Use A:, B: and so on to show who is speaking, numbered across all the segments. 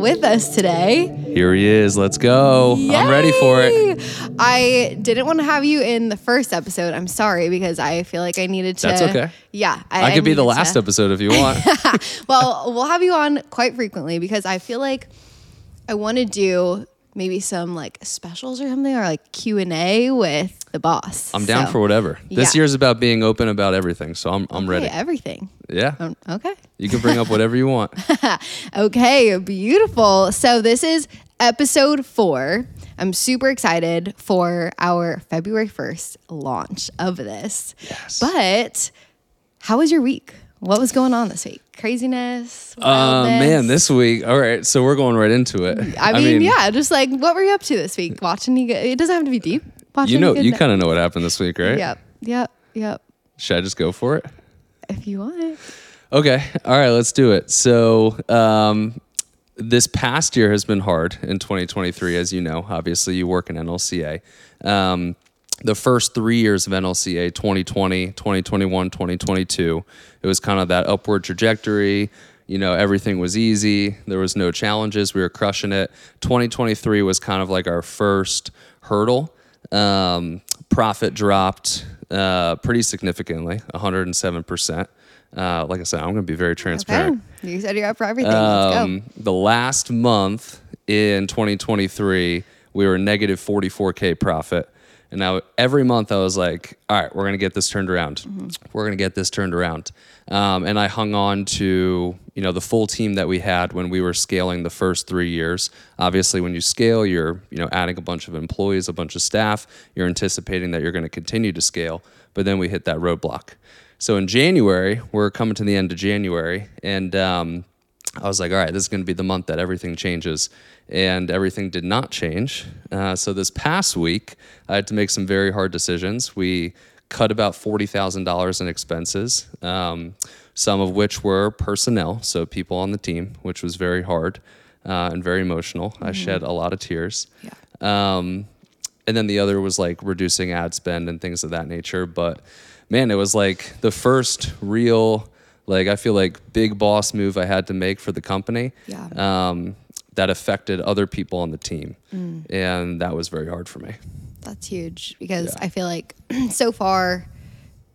A: with us today.
B: Here he is. Let's go. I'm ready for it.
A: I didn't want to have you in the first episode. I'm sorry because I feel like I needed to.
B: That's okay.
A: Yeah.
B: I, could be the last
A: to-
B: episode if you want.
A: well, we'll have you on quite frequently because I feel like I want to do maybe some like specials or something or like Q and A with the boss.
B: I'm down
A: So,
B: for whatever. This
A: yeah.
B: year's about being open about everything, so I'm I'm ready.
A: okay, everything.
B: Yeah.
A: Um, okay.
B: You can bring up whatever you want.
A: Okay, beautiful. So this is episode four. I'm super excited for our February 1st launch of this.
B: Yes.
A: But how was your week? What was going on this week? Craziness?
B: Uh, man, this week. All right, so we're going right into it.
A: I mean, yeah, just like what were you up to this week? Watching you? It doesn't have to be deep. Watching
B: You know, you kind of know what happened this week, right?
A: Yep, yep, yep.
B: Should I just go for it?
A: If you want.
B: Okay. All right, let's do it. So, um, this past year has been hard in 2023, as you know. Obviously, you work in NLCA. Um, the first three years of NLCA, 2020, 2021, 2022, it was kind of that upward trajectory. You know, everything was easy. There was no challenges. We were crushing it. 2023 was kind of like our first hurdle. Um, profit dropped uh, pretty significantly, 107%. Uh, like I said, I'm going to be very
A: Okay.
B: transparent.
A: You said you're up for everything. Let's go.
B: Um, the last month in 2023, we were negative 44k profit. And now every month I was like, all right, we're going to get this turned around. We're going to get this turned around. Um, and I hung on to, you know, the full team that we had when we were scaling the first three years. Obviously, when you scale, you're, you know, adding a bunch of employees, a bunch of staff. You're anticipating that you're going to continue to scale. But then we hit that roadblock. So in January, we're coming to the end of January, and um, I was like, all right, this is going to be the month that everything changes. And everything did not change. Uh, so this past week, I had to make some very hard decisions. We cut about $40,000 in expenses, um, some of which were personnel, so people on the team, which was very hard uh, and very emotional. I shed a lot of tears.
A: Yeah.
B: Um, and then the other was like reducing ad spend and things of that nature. But man, it was like the first real, like I feel like big boss move I had to make for the company.
A: Yeah.
B: Um, that affected other people on the team, and that was very hard for me.
A: That's huge because
B: Yeah.
A: I feel like so far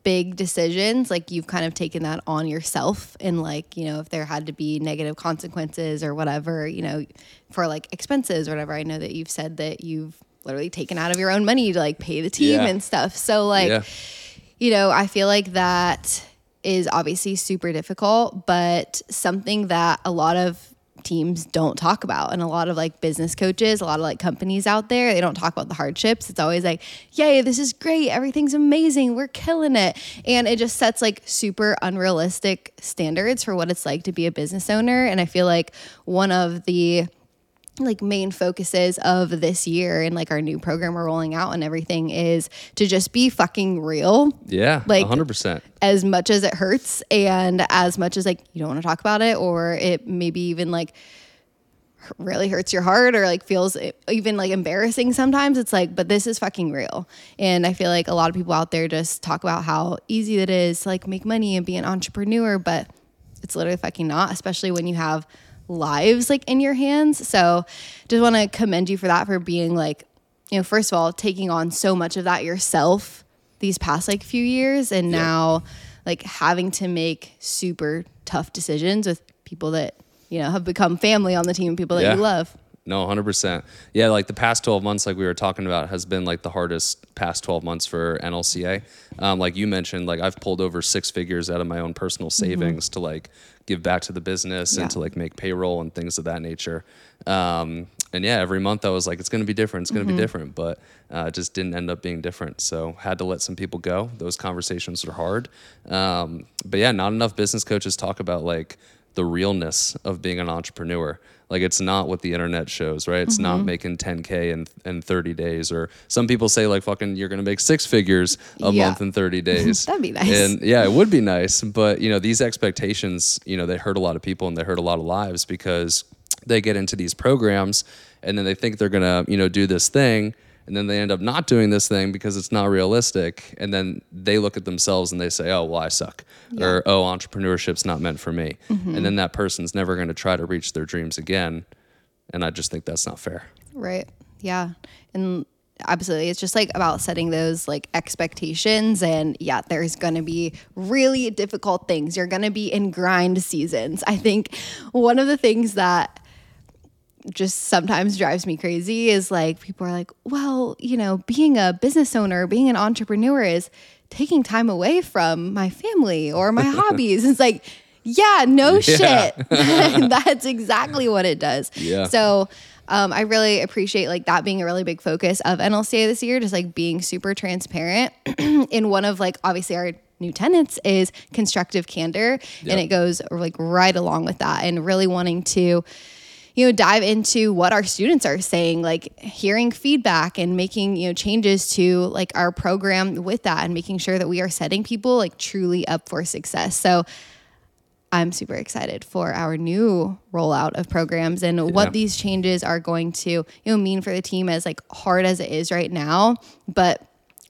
A: big decisions like you've kind of taken that on yourself and like you know if there had to be negative consequences or whatever you know for like expenses or whatever i know that you've said that you've literally taken out of your own money to like pay the team
B: Yeah.
A: and stuff so like
B: yeah.
A: you know, I feel like that is obviously super difficult, but something that a lot of teams don't talk about. And a lot of like business coaches a lot of like companies out there they don't talk about the hardships. It's always like yay this is great. Everything's amazing. We're killing it. And it just sets like super unrealistic standards for what it's like to be a business owner. And i feel like one of the like main focuses of this year and like our new program we're rolling out and everything is to just be fucking real
B: Yeah.
A: Like-
B: 100%.
A: as much as it hurts and as much as like you don't want to talk about it or it maybe even like really hurts your heart or like feels even like embarrassing sometimes it's like but this is fucking real and i feel like a lot of people out there just talk about how easy it is to like make money and be an entrepreneur but it's literally fucking not especially when you have lives like in your hands so just want to commend you for that for being like you know first of all taking on so much of that yourself these past like few years and now like having to make super tough decisions with people that you know have become family on the team people that
B: Yeah.
A: you love
B: No, 100%. Yeah, like the past 12 months, like we were talking about, has been like the hardest past 12 months for NLCA. Um, like you mentioned, like I've pulled over six figures out of my own personal savings to like give back to the business
A: Yeah.
B: and to like make payroll and things of that nature. Um, and yeah, every month I was like, it's going to be different. It's going to be different. But uh, it just didn't end up being different. So had to let some people go. Those conversations are hard. Um, but yeah, not enough business coaches talk about like the realness of being an entrepreneur. Like it's not what the internet shows, right? It's not mm-hmm. making 10k in in 30 days, or some people say like fucking you're gonna make six figures a
A: Yeah.
B: month in 30 days.
A: That'd be nice.
B: And yeah, it would be nice, but you know these expectations, you know, they hurt a lot of people and they hurt a lot of lives because they get into these programs and then they think they're gonna you know do this thing and then they end up not doing this thing because it's not realistic and then they look at themselves and they say oh well i suck or oh entrepreneurship's not meant for me mm-hmm. and then that person's never going to try to reach their dreams again and i just think that's not fair
A: Right. Yeah. And absolutely. It's just like about setting those like expectations. And yeah, there's going to be really difficult things. You're going to be in grind seasons. I think one of the things that just sometimes drives me crazy is like people are like, well, you know, being a business owner, being an entrepreneur is taking time away from my family or my hobbies. It's like, yeah, no shit. That's exactly what it does.
B: Yeah.
A: So um, I really appreciate like that being a really big focus of NLCA this year, just like being super transparent. in one of like obviously our new tenants is constructive candor,
B: Yep.
A: and it goes like right along with that, and really wanting to you know dive into what our students are saying like hearing feedback and making you know changes to like our program with that and making sure that we are setting people like truly up for success so i'm super excited for our new rollout of programs and
B: Yeah.
A: what these changes are going to you know mean for the team as like hard as it is right now but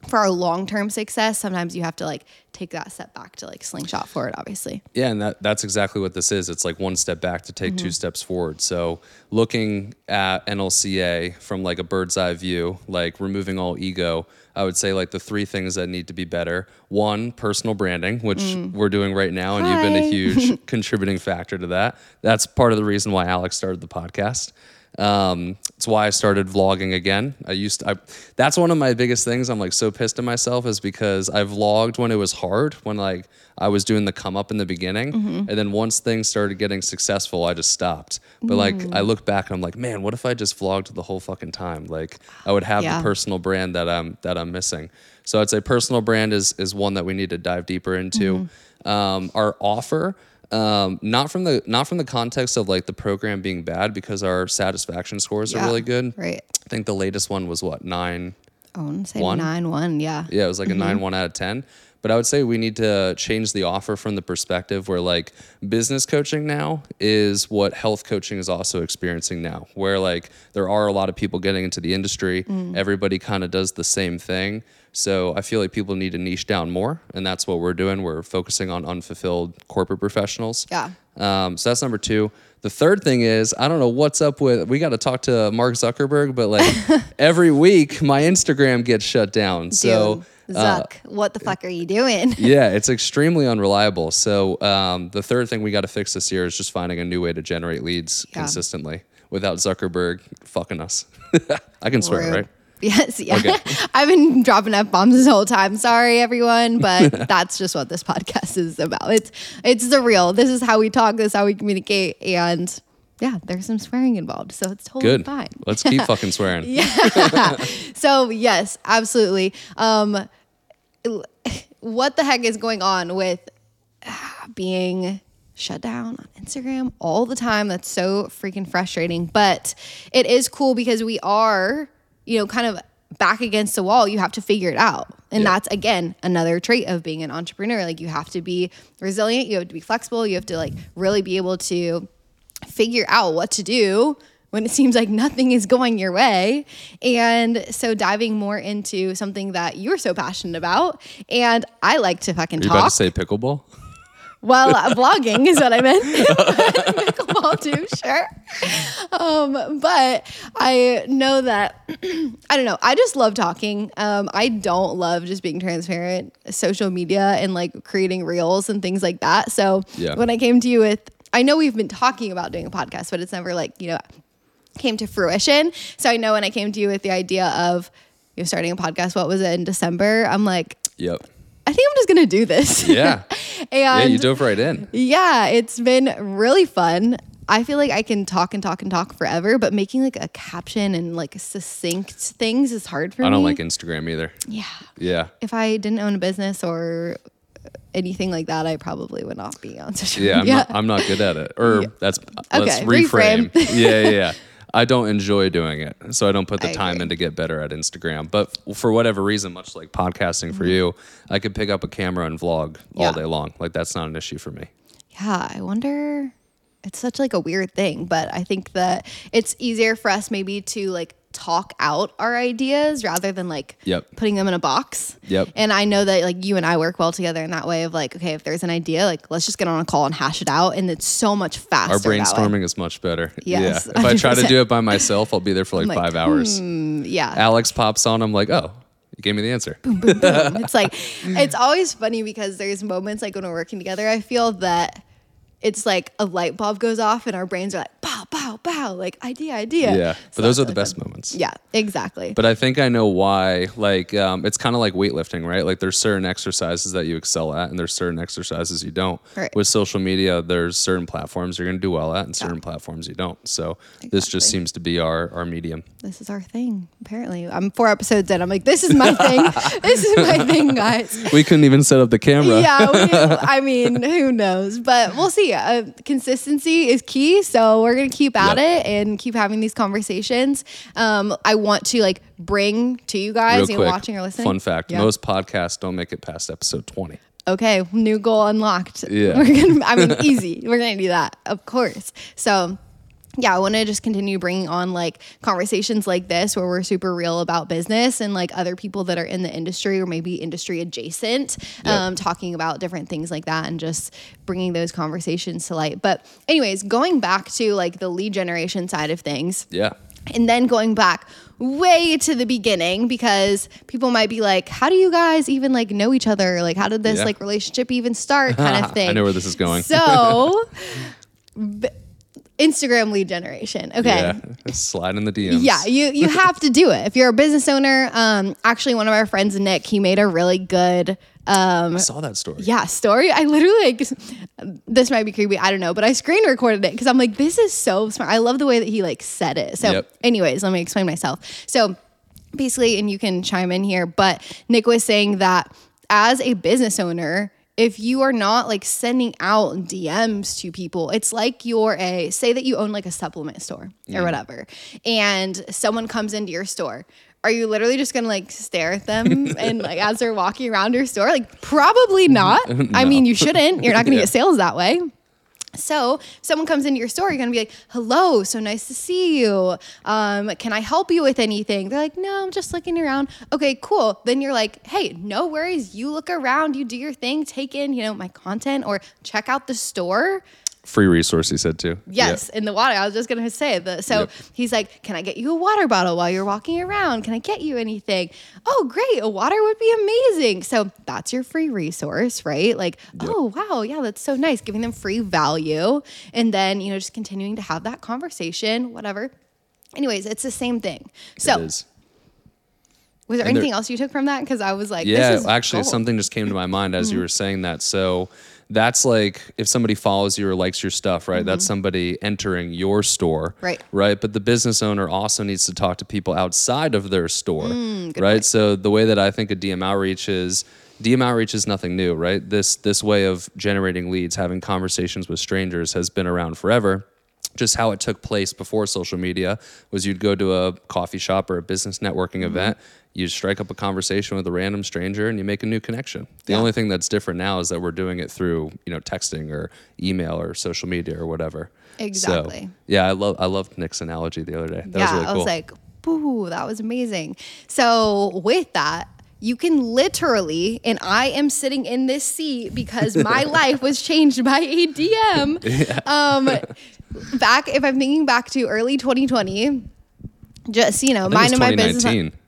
A: for our long-term success sometimes you have to like take that step back to like slingshot forward obviously
B: Yeah, and that that's exactly what this is. It's like one step back to take two steps forward. So looking at NLCA from like a bird's eye view, like removing all ego, I would say like the three things that need to be better. One, personal branding, which we're doing right now, and you've been a huge contributing factor to that. That's part of the reason why Alex started the podcast. Um, it's why I started vlogging again. I used to, I, that's one of my biggest things. I'm like so pissed at myself is because I vlogged when it was hard, when like I was doing the come up in the beginning. Mm-hmm. And then once things started getting successful, I just stopped. But like mm. I look back and I'm like, man, what if I just vlogged the whole fucking time? Like I would have
A: Yeah.
B: the personal brand that I'm that I'm missing. So I'd say personal brand is is one that we need to dive deeper into. Mm-hmm. Um, our offer, um, not from the not from the context of like the program being bad, because our satisfaction scores are really good.
A: right
B: I think the latest one was what nine.
A: To say
B: One?
A: 9-1 yeah
B: Yeah, it was like a nine one out of ten. But I would say we need to change the offer from the perspective where like business coaching now is what health coaching is also experiencing now. Where like there are a lot of people getting into the industry, everybody kind of does the same thing. So I feel like people need to niche down more, and that's what we're doing. We're focusing on unfulfilled corporate professionals.
A: Yeah.
B: Um, so that's number two. The third thing is I don't know what's up with. We got to talk to Mark Zuckerberg, but like every week my Instagram gets shut down. So
A: Dude,
B: uh,
A: Zuck, what the fuck are you doing?
B: yeah, it's extremely unreliable. So um, the third thing we got to fix this year is just finding a new way to generate leads
A: Yeah.
B: consistently without Zuckerberg fucking us. I can swear, right?
A: Yes, yeah.
B: Okay.
A: I've been dropping f bombs this whole time. Sorry, everyone, but that's just what this podcast is about. It's it's the real. This is how we talk. This is how we communicate, and yeah, there's some swearing involved, so it's totally
B: Good.
A: fine.
B: Let's keep fucking swearing. yeah.
A: So yes, absolutely. Um, what the heck is going on with ah, being shut down on Instagram all the time? That's so freaking frustrating. But it is cool because we are, you know, kind of back against the wall. You have to figure it out. And
B: Yeah.
A: that's again another trait of being an entrepreneur. Like you have to be resilient, you have to be flexible, you have to like really be able to figure out what to do when it seems like nothing is going your way. And so diving more into something that you're so passionate about. And I like to fucking
B: Are you about
A: talk.
B: to say pickleball?
A: Well, uh, vlogging is what I meant. Pickleball too, sure. Um, but I know that I don't know. I just love talking. Um, I don't love just being transparent, social media and like creating reels and things like that. So
B: Yeah.
A: when I came to you with, I know we've been talking about doing a podcast, but it's never like you know came to fruition. So I know when I came to you with the idea of you know, starting a podcast, what was it in December? I'm like,
B: Yep.
A: I think I'm just gonna do this.
B: Yeah.
A: and
B: yeah, you dove right in.
A: yeah, it's been really fun. I feel like I can talk and talk and talk forever, but making like a caption and like succinct things is hard for me.
B: I don't like Instagram either.
A: Yeah.
B: Yeah.
A: If I didn't own a business or anything like that, I probably would not be on social
B: Yeah, I'm not, I'm not good at it. Or that's let's
A: Okay,
B: reframe.
A: reframe.
B: yeah, yeah, yeah. I don't enjoy doing it, so I don't put the
A: I
B: time
A: agree.
B: in to get better at Instagram. But for whatever reason, much like podcasting for you, I could pick up a camera and vlog
A: Mm-hmm. Yeah.
B: all day long. Like that's not an issue for me.
A: yeah, I wonder. It's such like a weird thing, but I think that it's easier for us maybe to like talk out our ideas rather than like
B: Yep.
A: putting them in a box.
B: Yep.
A: And I know that like you and I work well together in that way of like, okay, if there's an idea, like let's just get on a call and hash it out. And it's so much faster.
B: Our brainstorming is much better.
A: Yes,
B: yeah. If I try to do it by myself, I'll be there for like,
A: like,
B: five hours.
A: Mm, yeah.
B: Alex pops on. I'm like, oh, you gave me the answer. Boom, boom, boom.
A: it's like it's always funny because there's moments like when we're working together i feel that it's like a light bulb goes off and our brains are like pow pow pow like idea idea
B: Yeah.
A: So
B: But those are the best
A: fun.
B: moments.
A: yeah exactly
B: But I think I know why. Like, um, it's kind of like weightlifting, right? Like, there's certain exercises that you excel at, and there's certain exercises you don't.
A: Right.
B: With social media, there's certain platforms you're going to do well at, and certain platforms you don't. So this just seems to be our our medium.
A: this is our thing apparently i'm four episodes in i'm like this is my thing this is my thing guys
B: We couldn't even set up the camera.
A: yeah we, i mean who knows but we'll see uh, consistency is key so we're gonna keep at
B: Yep.
A: it and keep having these conversations um, i want to like bring to you guys you know, watching or listening
B: fun fact:
A: Yeah.
B: most podcasts don't make it past episode 20.
A: okay, new goal unlocked.
B: Yeah.
A: We're gonna, I mean, easy. We're gonna do that, of course. So, yeah, I want to just continue bringing on like conversations like this where we're super real about business and like other people that are in the industry or maybe industry adjacent,
B: Yep.
A: um, talking about different things like that and just bringing those conversations to light. But, anyways, going back to like the lead generation side of things
B: Yeah.
A: and then going back way to the beginning because people might be like how do you guys even like know each other like how did this
B: Yeah.
A: like relationship even start kind of thing
B: I know where this is going.
A: so instagram lead generation okay
B: Yeah. Slide in the DMs.
A: yeah, you you have to do it if you're a business owner. Um, actually, one of our friends, Nick, he made a really good um
B: I saw that story.
A: yeah story. I literally like this might be creepy. I don't know, but I screen recorded it because I'm like, this is so smart. I love the way that he like said it. So,
B: Yep.
A: anyways, let me explain myself. So, basically, and you can chime in here, but Nick was saying that as a business owner. If you are not like sending out DMs to people, it's like you're a say that you own like a supplement store or mm. whatever, and someone comes into your store. Are you literally just gonna like stare at them and like as they're walking around your store? Like probably mm-hmm. not. I mean, you shouldn't. You're not gonna
B: Yeah.
A: get sales that way. So, if someone comes into your store, you're gonna be like, "Hello, so nice to see you. Um, can I help you with anything?" They're like, "No, I'm just looking around." Okay, cool. Then you're like, "Hey, no worries. You look around, you do your thing, take in, you know, my content, or check out the store."
B: Free resource, he said too.
A: Yes, in the water. I was just gonna say the. So
B: Yep.
A: he's like, "Can I get you a water bottle while you're walking around? Can I get you anything?" Oh, great! A water would be amazing. So that's your free resource, right? Like, oh wow, yeah, that's so nice. Giving them free value, and then you know just continuing to have that conversation, whatever. Anyways, it's the same thing. So was there
B: And there-
A: anything else you took from that? Because I was like,
B: Yeah,
A: this is
B: actually,
A: gold. Mm-hmm.
B: something just came to my mind as you were saying that. So that's like if somebody follows you or likes your stuff, right? That's somebody entering your store,
A: Mm-hmm. Right.
B: Right. But the business owner also needs to talk to people outside of their store,
A: Mm,
B: right?
A: point.
B: So the way that I think of DM outreach is. DM outreach is nothing new, right? This this way of generating leads, having conversations with strangers, has been around forever just how it took place before social media was you'd go to a coffee shop or a business networking
A: Mm-hmm.
B: event you strike up a conversation with a random stranger and you make a new connection the
A: Yeah.
B: only thing that's different now is that we're doing it through you know texting or email or social media or whatever So,
A: Exactly.
B: yeah i love i loved nick's analogy the other day that
A: yeah,
B: was really
A: I was like, "Boo, that was amazing." So with that, you can literally, and I am sitting in this seat because my life was changed by a DM. Um, back, if I'm thinking back to early 2020, just you know,
B: I think it
A: mine and my business.
B: 2019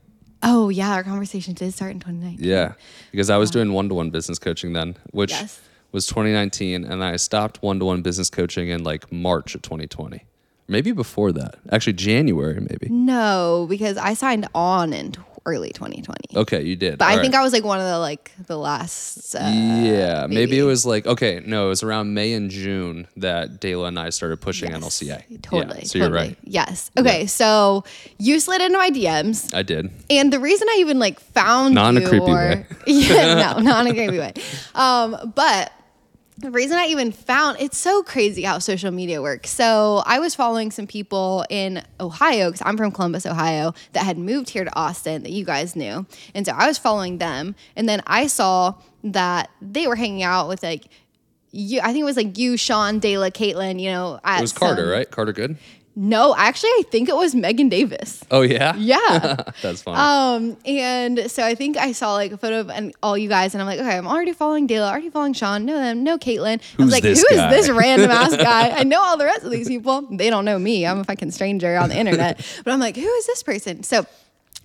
A: Oh yeah, our conversation did start in 2019.
B: Yeah, because I was doing one to one business coaching then, which
A: Yes.
B: was 2019, and I stopped one to one business coaching in like March of 2020. Maybe before that, actually January, maybe.
A: No, because I signed on in early 2020.
B: Okay, you did.
A: But I think
B: right.
A: I was like one of the like the last. Uh,
B: yeah, maybe.
A: maybe.
B: it was like okay, no, it was around May and June that Dayla and I started pushing
A: yes,
B: NLCA.
A: Totally.
B: Yeah, so you're right.
A: Yes. Okay. So you slid into my DMs.
B: I did.
A: And the reason I even like found
B: Not in a creepy
A: or
B: way.
A: yeah, no, not in a creepy way. Um, but the reason I even found it's so crazy how social media works. So I was following some people in Ohio because I'm from Columbus, Ohio, that had moved here to Austin that you guys knew, and so I was following them, and then I saw that they were hanging out with like. You, I think it was like you, Sean, Dayla, Caitlin. You know, at
B: It was Carter,
A: some-
B: right? Carter Good.
A: No, actually, I think it was Megan Davis.
B: Oh yeah.
A: Yeah.
B: That's funny.
A: Um, and so I think I saw like a photo of and all you guys, and I'm like, okay, I'm already following Dale, already following Sean, know them, no Caitlin. I
B: Who's
A: was like,
B: this
A: who is
B: guy?
A: this random ass guy? I know all the rest of these people. They don't know me. I'm a fucking stranger on the internet. But I'm like, who is this person? So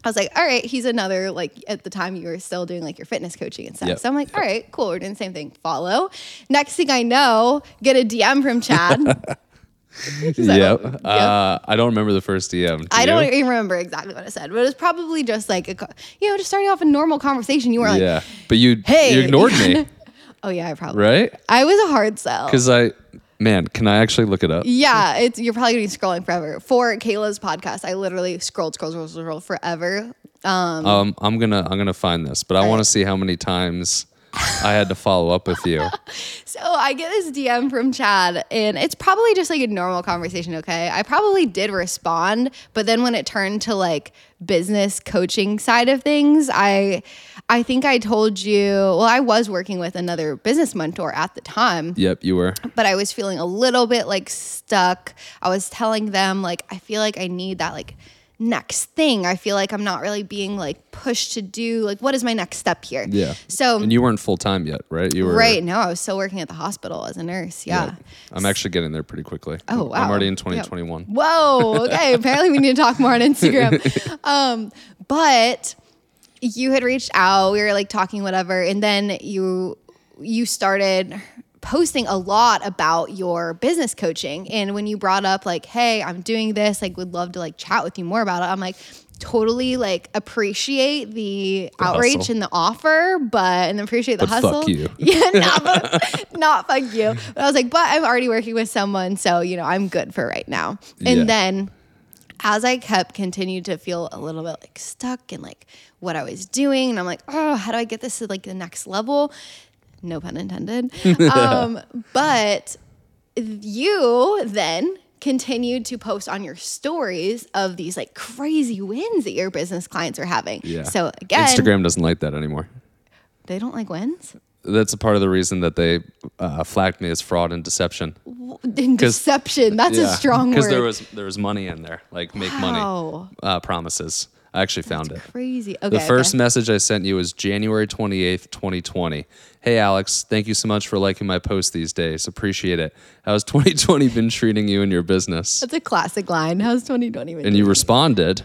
A: I was like, all right, he's another like at the time you were still doing like your fitness coaching and stuff.
B: Yep.
A: So I'm like, all right, cool. We're doing the same thing. Follow. Next thing I know, get a DM from Chad.
B: yep.
A: Yep.
B: Uh, I don't remember the first DM. Do
A: I
B: you?
A: don't even remember exactly what I said, but it was probably just like a, you know, just starting off a normal conversation. You were like,
B: yeah, but you
A: Hey.
B: you ignored me,
A: oh yeah, I probably
B: right?
A: I was a hard sell.
B: Because I, man, can I actually look it up?
A: Yeah, it's you're probably gonna be scrolling forever. For Kayla's podcast, I literally scrolled, scrolled, scrolled, scrolled forever. Um,
B: Um, I'm gonna I'm gonna find this, but I want to see how many times I had to follow up with you.
A: so I get this DM from Chad, and it's probably just like a normal conversation. Okay, I probably did respond, but then when it turned to like business coaching side of things, I, I think I told you. Well, I was working with another business mentor at the time.
B: Yep, you were.
A: but I was feeling a little bit like stuck. I was telling them like I feel like I need that like next thing. I feel like I'm not really being like pushed to do like what is my next step here?
B: Yeah.
A: So
B: And you weren't full time yet, right? You were
A: right No, I was still working at the hospital as a nurse. Yeah.
B: Yep. I'm actually getting there pretty quickly.
A: Oh wow.
B: I'm already in
A: Yeah.
B: 2021.
A: Whoa. Okay. Apparently we need to talk more on Instagram. um, but you had reached out. We were like talking whatever, and then you you started posting a lot about your business coaching. And when you brought up like, "Hey, I'm doing this. Like, would love to like chat with you more about it." I'm like. Totally like appreciate the, outreach
B: hustle.
A: and the offer, but and appreciate the
B: But fuck
A: hustle.
B: you.
A: Yeah, not, but- not fuck you. But I was like, but I'm already working with someone, so you know, I'm good for right now. And
B: Yeah.
A: then as I kept continued to feel a little bit like stuck in like what I was doing, and I'm like, oh, how do I get this to like the next level? No pun intended. um, but you then continued to post on your stories of these like crazy wins that your business clients are having.
B: Yeah.
A: So again,
B: Instagram doesn't like that anymore.
A: they don't like wins.
B: That's a part of the reason that they uh, flagged me as fraud and deception.
A: In deception. That's a strong word.
B: Because there was there was money in there, like make
A: Wow.
B: money uh, promises. I actually found it.
A: crazy. Okay.
B: The first
A: okay.
B: message I sent you was January 28th, 2020. Hey, Alex, thank you so much for liking my post these days. Appreciate it. How's 2020 been treating you and your business?
A: That's a classic line. How's 2020 been?
B: And you responded.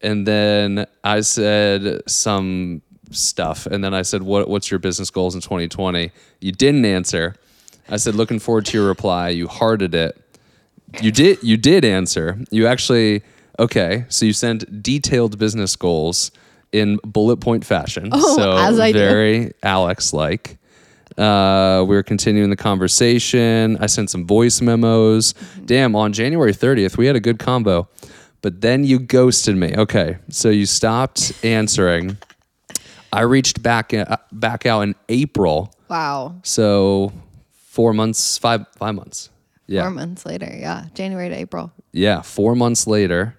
B: And then I said some stuff. And then I said, what, What's your business goals in 2020? You didn't answer. I said, Looking forward to your reply. You hearted it. You did. You did answer. You actually. Okay, so you send detailed business goals in bullet point fashion.
A: Oh,
B: so
A: as I do.
B: very Alex like. Uh, we were continuing the conversation. I sent some voice memos.
A: Mm-hmm.
B: Damn, on January 30th, we had a good combo. But then you ghosted me. Okay, so you stopped answering. I reached back uh, back out in April.
A: wow.
B: So four months, five five months. Yeah,
A: Four months later. Yeah. January to April.
B: yeah. Four months later.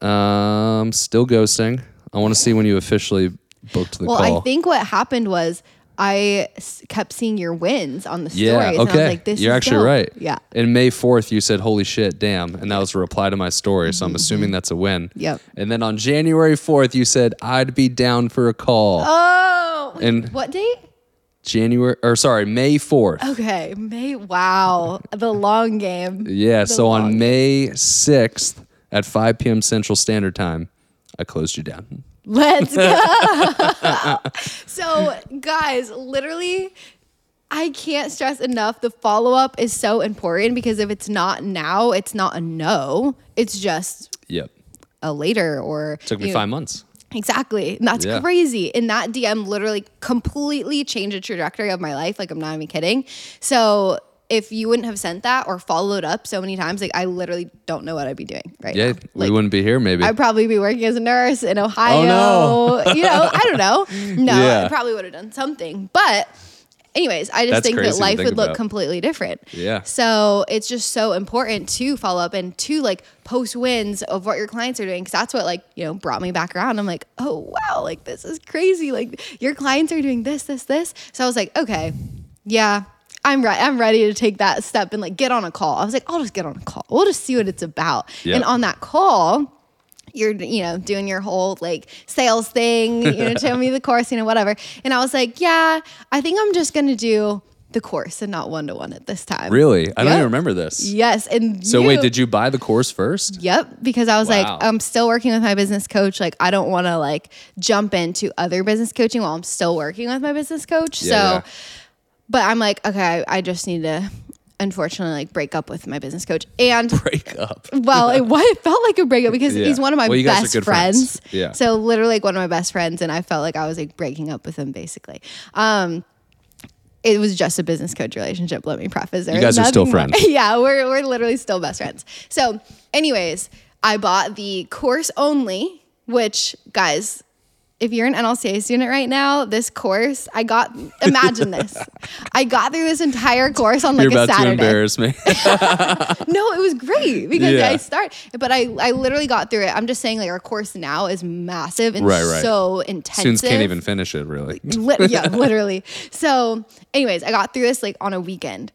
B: Um, still ghosting. I want to see when you officially booked the
A: Well,
B: call.
A: I think what happened was I s- kept seeing your wins on the stories.
B: Yeah.
A: And
B: Okay.
A: I was like, this
B: You're actually
A: dope.
B: right.
A: Yeah.
B: In May 4th, you said, "Holy shit, damn!" And that was a reply to my story. So I'm assuming that's a win.
A: Mm-hmm. Yep.
B: And then on January 4th, you said, "I'd be down for a call."
A: Oh.
B: And-
A: what date?
B: January or sorry, May 4th.
A: Okay. May. Wow. The long game.
B: Yeah.
A: The
B: So on May 6th at 5 p.m. Central Standard Time, I closed you down.
A: Let's go. so, guys, literally, I can't stress enough. The follow up is so important because if it's not now, it's not a no. It's just
B: Yep.
A: a later or
B: Took me five months.
A: Exactly. And that's
B: Yeah.
A: crazy. And that DM literally completely changed the trajectory of my life. Like, I'm not even kidding. So, if you wouldn't have sent that or followed up so many times, like, I literally don't know what I'd be doing right
B: Yeah,
A: now.
B: we
A: Like,
B: wouldn't be here maybe.
A: I'd probably be working as a nurse in Ohio.
B: Oh, no.
A: you know, I don't know. No,
B: Yeah.
A: I probably would have done something. But anyways, I just
B: That's
A: think that life
B: think
A: would look completely different.
B: Yeah.
A: So it's just so important to follow up and to like post wins of what your clients are doing. Cause that's what like, you know, brought me back around. I'm like, oh wow, like this is crazy. Like your clients are doing this, this, this. So I was like, okay, yeah. I'm right. I'm ready to take that step and like get on a call. I was like, I'll just get on a call. We'll just see what it's about.
B: Yep.
A: And on that call, you're you know doing your whole like sales thing. You know, tell me the course, you know, whatever. And I was like, yeah, I think I'm just gonna do the course and not one to one at this time.
B: Really? I don't even remember this.
A: Yes. And
B: So wait, did you buy the course first?
A: Yep, because I was
B: Wow.
A: like, I'm still working with my business coach. Like, I don't want to like jump into other business coaching while I'm still working with my business coach.
B: Yeah,
A: so,
B: yeah.
A: But I'm like, okay, I just need to, unfortunately, like break up with my business coach. And
B: Break up.
A: well, it, it felt like a breakup because
B: Yeah.
A: he's one of my
B: Well, you guys are
A: best friends.
B: friends. Yeah.
A: So literally like one of my best friends, and I felt like I was like breaking up with him basically. Um, it was just a business coach relationship. Let me preface. There
B: You guys are still friends.
A: yeah, we're we're literally still best friends. So, anyways, I bought the course only, which guys. If you're an NLCA student right now, this course, I got, imagine this. I got through this entire course on like
B: You're
A: a
B: about to
A: Saturday.
B: embarrass me.
A: No, it was great because
B: Yeah.
A: I start, but I I literally got through it. I'm just saying, like our course now is massive and
B: Right, right.
A: so intensive.
B: Students can't even finish it, really.
A: Lit- yeah, literally. So, anyways, I got through this like on a weekend,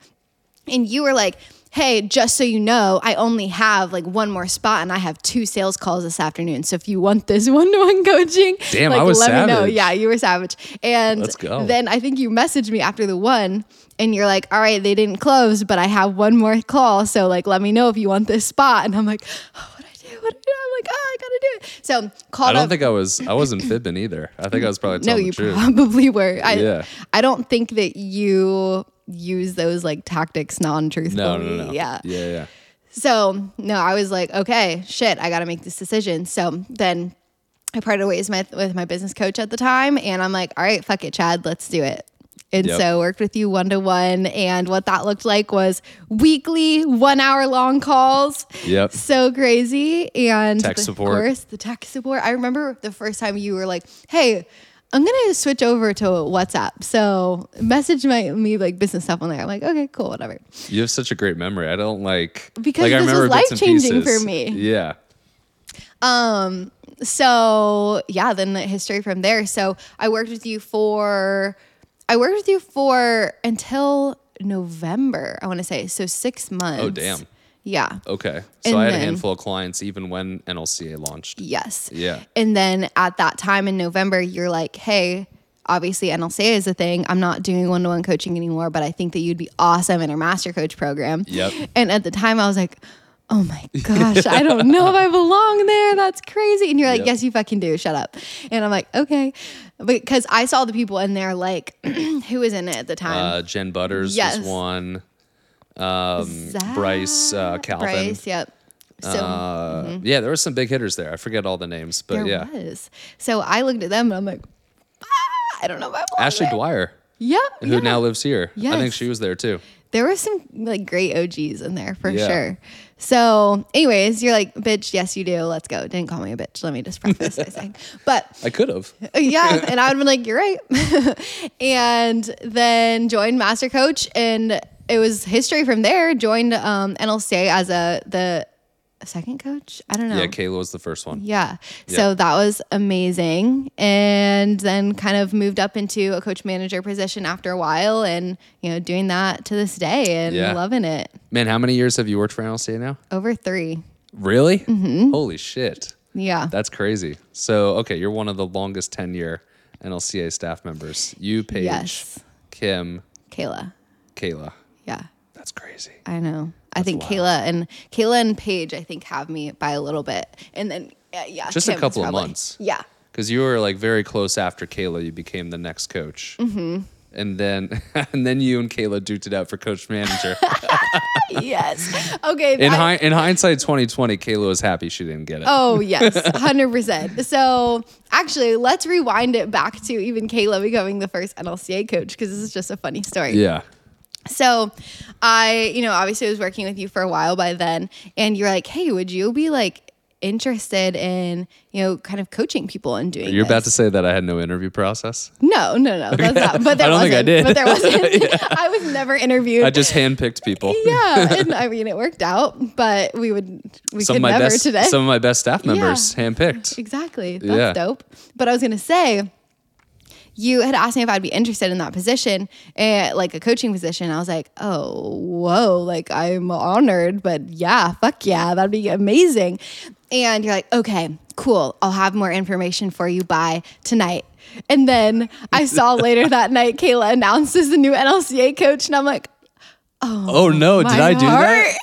A: and you were like, "Hey, just so you know, I only have like one more spot, and I have two sales calls this afternoon. So if you want this one-to-one coaching,
B: Damn,
A: like,
B: I was
A: let me know.
B: savage.
A: Yeah, you were savage. And
B: Let's go.
A: then I think you messaged me after the one. And you're like, all right, they didn't close, but I have one more call. So like, let me know if you want this spot. And I'm like, oh, what I do? What I do? I'm like, oh, I gotta do it. So called
B: I don't
A: up.
B: think I was. I wasn't fibbing either. I think I was probably
A: No, you
B: the truth.
A: probably were. I,
B: Yeah.
A: I don't think that you use those like tactics non-truthfully.
B: No, no, no.
A: Yeah.
B: yeah, yeah.
A: So no, I was like, okay, shit, I got to make this decision. So then I parted ways with my, with my business coach at the time, and I'm like, all right, fuck it, Chad, let's do it. And
B: Yep.
A: so worked with you one to one, and what that looked like was weekly, one hour long calls.
B: Yep.
A: So crazy. And
B: Tech
A: the
B: support.
A: course, the tech support. I remember the first time you were like, hey, I'm gonna switch over to WhatsApp. So message my me like business stuff on there. I'm like, okay, cool, whatever.
B: You have such a great memory. I don't like
A: Because
B: like,
A: this was
B: remember bits
A: life-changing for me.
B: Yeah.
A: Um, so yeah, then the history from there. So I worked with you for I worked with you for until November, I want to say. So six months.
B: Oh, damn.
A: Yeah.
B: Okay. So
A: And
B: I had a handful of clients even when NLCA launched.
A: Yes.
B: Yeah.
A: And then at that time in November, you're like, hey, obviously NLCA is a thing. I'm not doing one to one coaching anymore, but I think that you'd be awesome in our master coach program.
B: Yep.
A: And at the time, I was like, oh my gosh, I don't know if I belong there. That's crazy. And you're like,
B: Yep.
A: yes, you fucking do. Shut up. And I'm like, okay. Because I saw the people in there, like, who was in it at the time?
B: Uh, Jen Butters
A: Yes.
B: was one. Um,
A: Zach-
B: Bryce uh, Calvin.
A: Bryce, yep. So
B: Uh, Yeah, there were some big hitters there. I forget all the names, but
A: there
B: yeah.
A: was. So I looked at them and I'm like, ah, I don't know if I
B: Ashley
A: there.
B: Dwyer,
A: Yeah.
B: who
A: yeah.
B: now lives here. I think she was there too.
A: there were some like great OGs in there for
B: Yeah.
A: sure. So, anyways, you're like, bitch, yes, you do. Let's go. Didn't call me a bitch. Let me just preface by saying, but
B: I could have.
A: yeah, and I would have been like, you're right. and then joined Master Coach, and it was history from there. Joined um, NLCA as a the second coach. I don't know.
B: Yeah, Kayla was the first one.
A: Yeah. So that was amazing. And then kind of moved up into a coach manager position after a while and, you know, doing that to this day and
B: Yeah.
A: loving it.
B: Man, how many years have you worked for NLCA now?
A: Over three.
B: Really?
A: Mm-hmm.
B: Holy shit.
A: Yeah.
B: That's crazy. So, okay, you're one of the longest tenure NLCA staff members. You, Paige,
A: Yes.
B: Kim,
A: Kayla.
B: Kayla.
A: Yeah.
B: That's crazy.
A: I know. I think
B: wild.
A: Kayla and Kayla and Paige, I think, have me by a little bit. And then, yeah, yeah
B: Just a
A: Kim is
B: couple of months.
A: Yeah.
B: Because you were like very close after Kayla, you became the next coach. Mm-hmm. And then, and then you and Kayla duked it out for coach manager.
A: yes. Okay.
B: in, hi- in hindsight, 2020, Kayla was happy she didn't get it.
A: Oh, yes, 100%. So, actually, let's rewind it back to even Kayla becoming the first NLCA coach because this is just a funny story.
B: Yeah.
A: So, I, you know, obviously I was working with you for a while by then, and you're like, hey, would you be like interested in, you know, kind of coaching people and doing
B: You're about to say that I had no interview process.
A: No, no, no. That's not, but there
B: I don't
A: wasn't.
B: think I did.
A: But there wasn't. I was never interviewed.
B: I just handpicked people.
A: yeah, and I mean, it worked out, but we would, we
B: Some
A: could never
B: best,
A: today.
B: some of my best staff members handpicked.
A: Exactly. That's
B: Yeah.
A: dope. But I was gonna say, you had asked me if I'd be interested in that position, eh, like a coaching position. I was like, oh, whoa, like I'm honored, but yeah, fuck yeah, that'd be amazing. And you're like, okay, cool. I'll have more information for you by tonight. And then I saw later that night, Kayla announces the new NLCA coach, and I'm like,
B: Oh oh no, did I do that?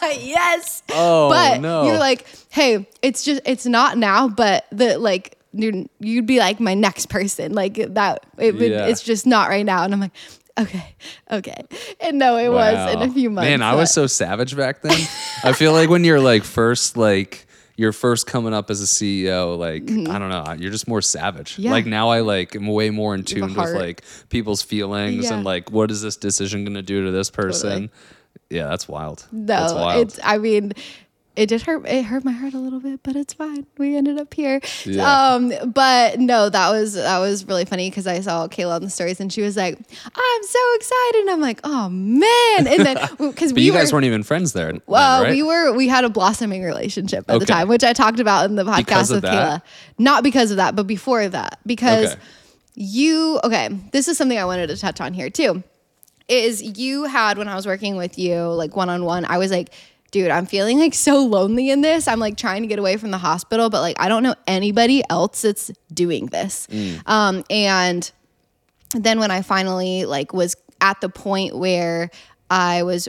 A: heart. yes.
B: Oh,
A: but
B: no.
A: you're like, hey, it's just it's not now, but the like you're, you'd be like my next person, like that. It would,
B: Yeah.
A: it's just not right now, and I'm like, okay, okay, and no, it was in a few months.
B: Man, I was so savage back then. I feel like when you're like first like you're first coming up as a CEO, like I don't know, you're just more savage.
A: Mm-hmm. Yeah.
B: Like now I like am way more in tune with like people's feelings
A: Yeah.
B: and like what is this decision gonna do to this person.
A: Totally.
B: Yeah, that's wild. that's
A: no,
B: wild.
A: it's. I mean. It did hurt. It hurt my heart a little bit, but it's fine. We ended up here.
B: Yeah.
A: Um, but no, that was that was really funny because I saw Kayla on the stories and she was like, "I'm so excited." And I'm like, "Oh man!" And then because we
B: you
A: were,
B: guys weren't even friends there. then,
A: Well,
B: right?
A: we were we had a blossoming relationship at the time, which I talked about in the podcast with
B: that?
A: Kayla. Not because of that, but before that. Because
B: Okay.
A: you okay, this is something I wanted to touch on here too. Is you had when I was working with you, like one on one, I was like, dude, I'm feeling like so lonely in this. I'm like trying to get away from the hospital, but like I don't know anybody else that's doing this. Um, and then when I finally like was at the point where I was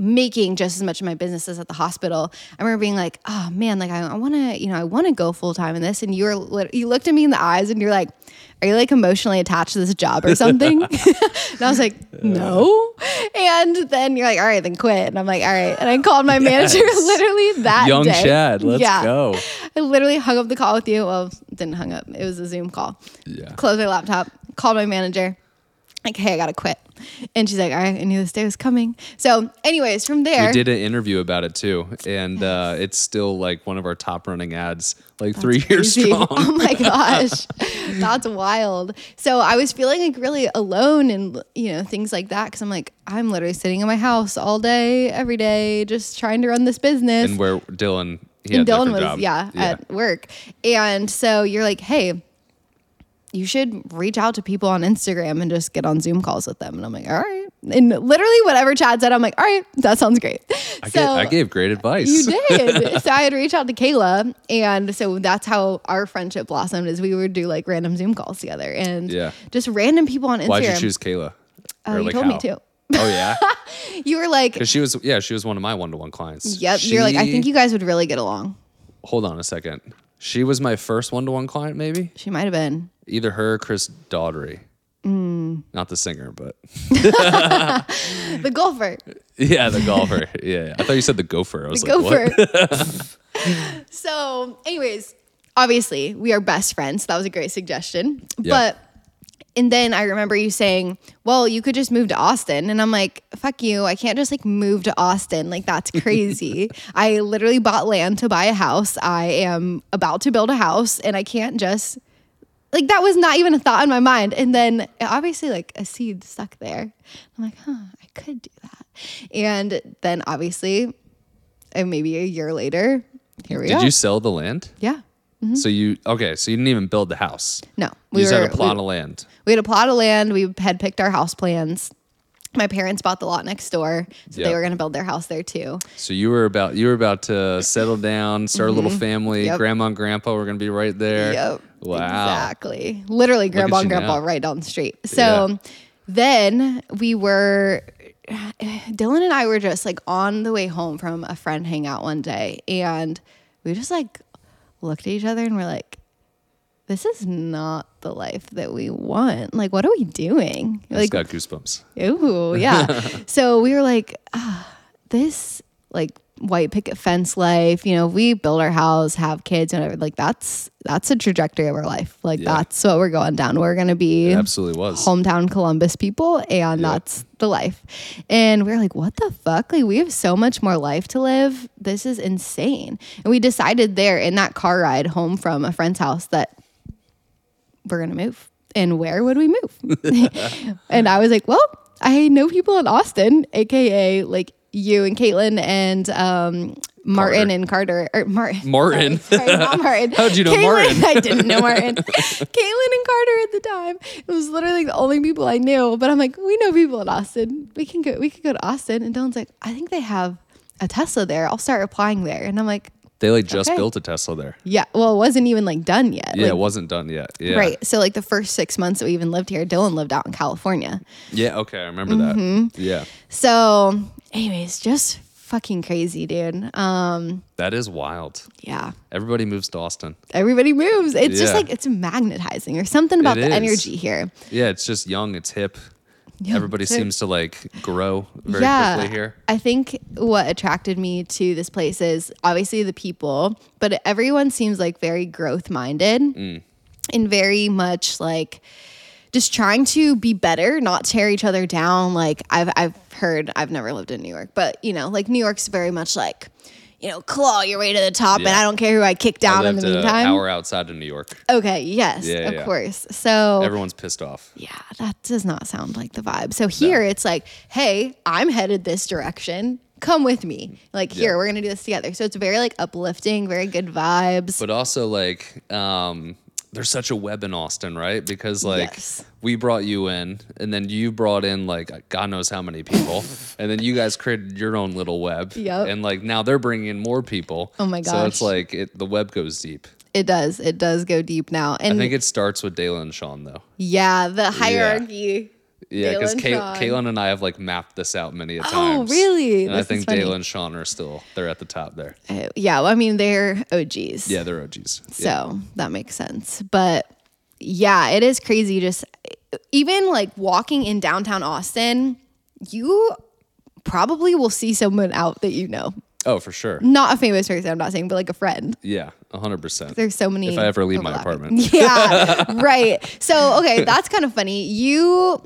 A: making just as much of my business as at the hospital, I remember being like, "Oh man, like I, I want to, you know, I want to go full time in this." And you were, lit- you looked at me in the eyes and you're like, "Are you like emotionally attached to this job or something?" and I was like, "No." And then you're like, "All right, then quit." And I'm like, "All right." And I called my manager literally that
B: Young
A: day.
B: Chad, let's
A: Yeah.
B: go.
A: I literally hung up the call with you. Well, didn't hung up. It was a Zoom call.
B: Yeah.
A: Closed my laptop, called my manager, like, hey, I gotta quit. And she's like, all right, I knew this day was coming. So, anyways, from there,
B: We did an interview about it too, and uh, it's still like one of our top running ads, like three years
A: crazy.
B: strong.
A: Oh my gosh, that's wild. So I was feeling like really alone and you know things like that because I'm like I'm literally sitting in my house all day, every day, just trying to run this business.
B: and where Dylan, he
A: and Dylan was
B: job.
A: yeah, at work, and so you're like, hey, you should reach out to people on Instagram and just get on Zoom calls with them. And I'm like, all right, and literally whatever Chad said, I'm like, all right, that sounds great.
B: I,
A: so
B: gave, I gave great advice.
A: you did. so I had reached out to Kayla, and so that's how our friendship blossomed. Is we would do like random Zoom calls together, and
B: Yeah.
A: just random people on Instagram.
B: Why'd you choose Kayla?
A: Oh,
B: Or,
A: you
B: like,
A: told me to.
B: Oh yeah,
A: You were like,
B: because she was yeah she was one of my one to one clients.
A: yep. You're like, I think you guys would really get along.
B: Hold on a second. She was my first one to one client, maybe
A: She might have been.
B: either her or Chris Daughtery.
A: Mm.
B: Not the singer, but
A: The golfer.
B: yeah, the golfer. Yeah. I thought you said the gopher. I was like,
A: Gopher.
B: what?
A: so, anyways, obviously we are best friends. That was a great suggestion.
B: Yeah.
A: But and then I remember you saying, "Well, you could just move to Austin." And I'm like, "Fuck you. I can't just like move to Austin. Like that's crazy. I literally bought land to buy a house. I am about to build a house and I can't just like that was not even a thought in my mind. And then obviously like a seed stuck there. I'm like, "Huh, I could do that." And then obviously and maybe a year later, here we
B: Did
A: are.
B: Did you sell the land?
A: yeah.
B: So you okay? So you didn't even build the house.
A: No,
B: You just had a
A: we-
B: plot of land.
A: we had a plot of land. We had picked our house plans. My parents bought the lot next door, so
B: Yeah.
A: they were going to build their house there too.
B: So you were about you were about to settle down, start a little family.
A: Mm-hmm. Yep.
B: Grandma and grandpa were gonna be right there.
A: Yep.
B: Wow.
A: Exactly. Literally, grandma and grandpa
B: now.
A: right down the street. So
B: Yeah.
A: then we were, Dylan and I were just like on the way home from a friend hangout one day, and we just like looked at each other and we're like, this is not the life that we want. Like, what are we doing?
B: I
A: Like,
B: got goosebumps.
A: Ooh, yeah. so we were like, ah, this like white picket fence life, you know, we build our house, have kids, and whatever. Like that's that's a trajectory of our life. Like
B: Yeah.
A: that's what we're going down. We're gonna be
B: It absolutely was.
A: hometown Columbus people, and that's the life. And we are like, what the fuck? Like we have so much more life to live. This is insane. And we decided there in that car ride home from a friend's house that we're gonna move. And where would we move? and I was like, well, I know people in Austin, aka like you and Caitlin and um, Martin
B: Carter.
A: and Carter or Martin.
B: Martin.
A: Sorry, sorry, not Martin.
B: How'd you know
A: Caitlin-
B: Martin?
A: I didn't know Martin. Caitlin and Carter at the time. It was literally the only people I knew. But I'm like, we know people in Austin. We can go. We could go to Austin. And Dylan's like, I think they have a Tesla there. I'll start applying there. And I'm like,
B: They like just
A: Okay.
B: built a Tesla there.
A: yeah. Well, it wasn't even like done yet.
B: Yeah,
A: Like,
B: it wasn't done yet. Yeah.
A: Right. So like the first six months that we even lived here, Dylan lived out in California.
B: Yeah. Okay, I remember
A: Mm-hmm.
B: that. Yeah.
A: So, anyways, just fucking crazy, dude. Um,
B: That is wild.
A: yeah.
B: Everybody moves to Austin.
A: Everybody moves. It's just like it's magnetizing or something about
B: It
A: the
B: is.
A: energy here.
B: Yeah, it's just young. It's hip.
A: Yeah,
B: Everybody
A: so-
B: seems to like grow very
A: yeah,
B: quickly here.
A: I think what attracted me to this place is obviously the people, but everyone seems like very growth minded
B: Mm.
A: and very much like just trying to be better, not tear each other down. Like I've I've heard, I've never lived in New York, but you know, like New York's very much like, you know, claw your way to the top, and I don't care who I kick down
B: I
A: in
B: lived
A: the
B: an
A: meantime.
B: hour outside of New York.
A: Okay, yes,
B: Yeah,
A: of
B: yeah.
A: course. So
B: Everyone's pissed off.
A: yeah, that does not sound like the vibe. So here it's like, hey, I'm headed this direction. Come with me. Like here,
B: Yeah.
A: we're gonna do this together. So it's very like uplifting, very good vibes.
B: But also like um there's such a web in Austin, right? Because like
A: Yes.
B: we brought you in and then you brought in like God knows how many people and then you guys created your own little web.
A: Yep.
B: And like now they're bringing in more people.
A: Oh my
B: So it's like it the web goes deep.
A: It does. It does go deep now.
B: I think it starts with Dalen and Sean though.
A: yeah, the hierarchy.
B: Yeah, because
A: Dalen,
B: Kaylin and I have like mapped this out many a
A: Oh, really?
B: And I
A: This is
B: think Dale and Sean are still they're at the top there.
A: Uh, yeah, well, I mean they're OGs.
B: Yeah, they're OGs.
A: So
B: Yeah.
A: that makes sense. But yeah, it is crazy. Just even like walking in downtown Austin, you probably will see someone out that you know.
B: Oh, for sure.
A: Not a famous person, I'm not saying, but like a friend.
B: Yeah, hundred percent.
A: There's so many.
B: If I ever leave my apartment.
A: Yeah, right. So, okay, that's kind of funny. You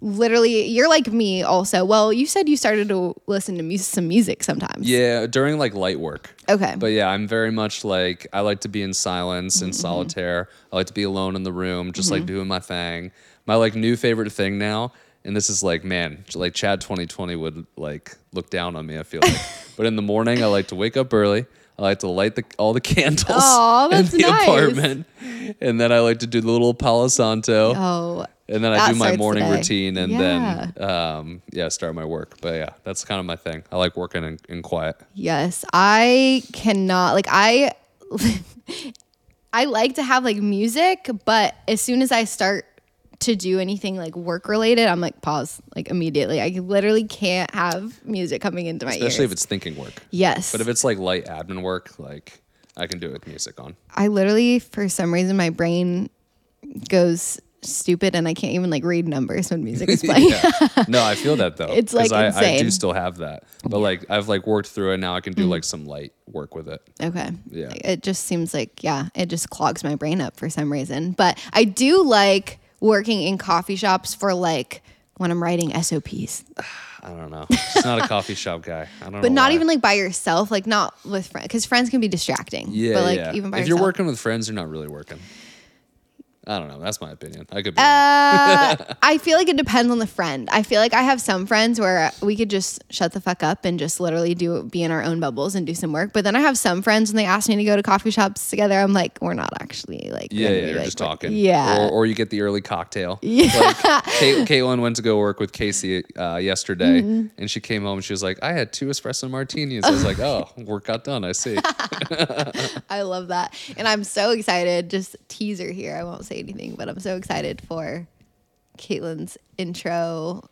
A: literally, you're like me also. Well, you said you started to listen to mu- some music sometimes.
B: Yeah, during like light work.
A: Okay.
B: But yeah, I'm very much like I like to be in silence
A: Mm-hmm.
B: and solitaire. I like to be alone in the room, just like doing my thing. My like new favorite thing now, and this is like man, like Chad 2020 would like look down on me. I feel like, but in the morning I like to wake up early. I like to light the all the candles
A: Aw,
B: in
A: that's
B: the
A: nice.
B: apartment, and then I like to do the little Palo Santo.
A: Oh,
B: And then I
A: That
B: do my
A: starts the
B: morning
A: day.
B: routine and then um, yeah, start my work. But yeah, that's kind of my thing. I like working in, in quiet.
A: Yes, I cannot like I I like to have like music, but as soon as I start to do anything like work related, I'm like pause like immediately. I literally can't have music coming into my
B: Especially
A: ears.
B: Especially if it's thinking work.
A: yes.
B: But if it's like light admin work, like I can do it with music on.
A: I literally for some reason my brain goes stupid and I can't even like read numbers when music is playing.
B: Yeah. No, I feel that though.
A: It's like,
B: I, I do still have that. But like I've like worked through it now I can do mm. like some light work with it.
A: Okay.
B: Yeah.
A: It just seems like, yeah, it just clogs my brain up for some reason. But I do like working in coffee shops for like when I'm writing SOPs,
B: I don't know. It's not a coffee shop guy. I don't know.
A: but not
B: why.
A: even like by yourself, like not with friends, because friends can be distracting.
B: Yeah,
A: But like
B: yeah.
A: even by
B: if
A: yourself.
B: you're working with friends, you're not really working. I don't know. That's my opinion. I could be.
A: Uh, I feel like it depends on the friend. I feel like I have some friends where we could just shut the fuck up and just literally do be in our own bubbles and do some work. But then I have some friends when they ask me to go to coffee shops together, I'm like, we're not actually like
B: Yeah, yeah, you're
A: like,
B: just talking.
A: Yeah.
B: Or, or you get the early cocktail. Yeah. Like, Kate, Caitlin went to go work with Casey uh, yesterday,
A: Mm-hmm.
B: and she came home and she was like, I had two espresso martinis. I was like, oh, work got done. I see.
A: I love that. And I'm so excited. Just teaser here. I won't say anything, but I'm so excited for Caitlin's intro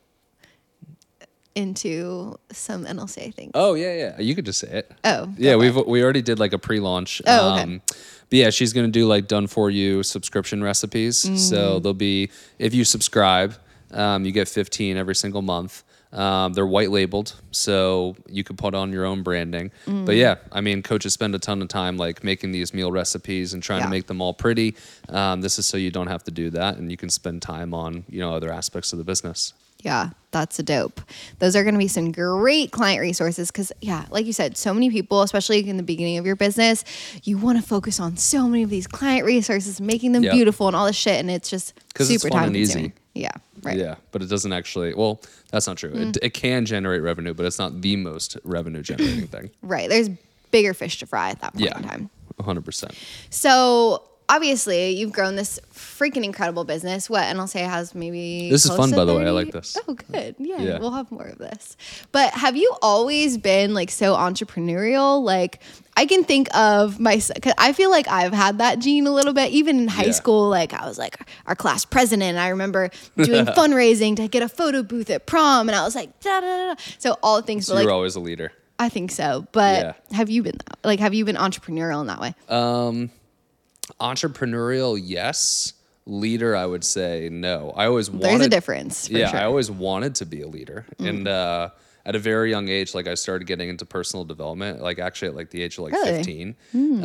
A: into some NLC, I think.
B: Oh, yeah, yeah. You could just say it.
A: Oh,
B: Yeah, we've we already did like a pre-launch.
A: Oh, okay.
B: but yeah, she's gonna do like done for you subscription recipes.
A: Mm.
B: So they'll be if you subscribe, um, you get 15 every single month. Um, they're white labeled, so you could put on your own branding.
A: Mm.
B: But yeah, I mean, coaches spend a ton of time like making these meal recipes and trying
A: Yeah.
B: to make them all pretty. Um, this is so you don't have to do that, and you can spend time on you know other aspects of the business.
A: Yeah, that's a dope. Those are going to be some great client resources because, yeah, like you said, so many people, especially in the beginning of your business, you want to focus on so many of these client resources, making them
B: Yep.
A: beautiful and all this shit, and it's just super
B: it's fun
A: time
B: and easy.
A: Yeah, Right. Mm.
B: Yeah, but it doesn't actually. Well, that's not true. It, it can generate revenue, but it's not the most revenue generating thing.
A: Right. There's bigger fish to fry at that point
B: Yeah,
A: in time.
B: hundred percent.
A: So obviously you've grown this freaking incredible business. What and I'll say it has maybe
B: This is fun, by the way. I like this.
A: Oh, good. Yeah,
B: Yeah.
A: we'll have more of this. But have you always been like so entrepreneurial? Like I can think of my because I feel like I've had that gene a little bit. Even in high
B: Yeah.
A: school, like I was like our class president. I remember doing fundraising to get a photo booth at prom, and I was like da da da. So all things,
B: So you're
A: like
B: always a leader.
A: I think so. But
B: Yeah.
A: have you been like have you been entrepreneurial in that way?
B: Um, Entrepreneurial, yes. Leader, I would say no. I always wanted.
A: There's a difference.
B: Yeah,
A: sure. Mm.
B: I always wanted to be a leader, and uh, at a very young age, like I started getting into personal development. Like actually, at like the age of like
A: Really? Mm.
B: fifteen,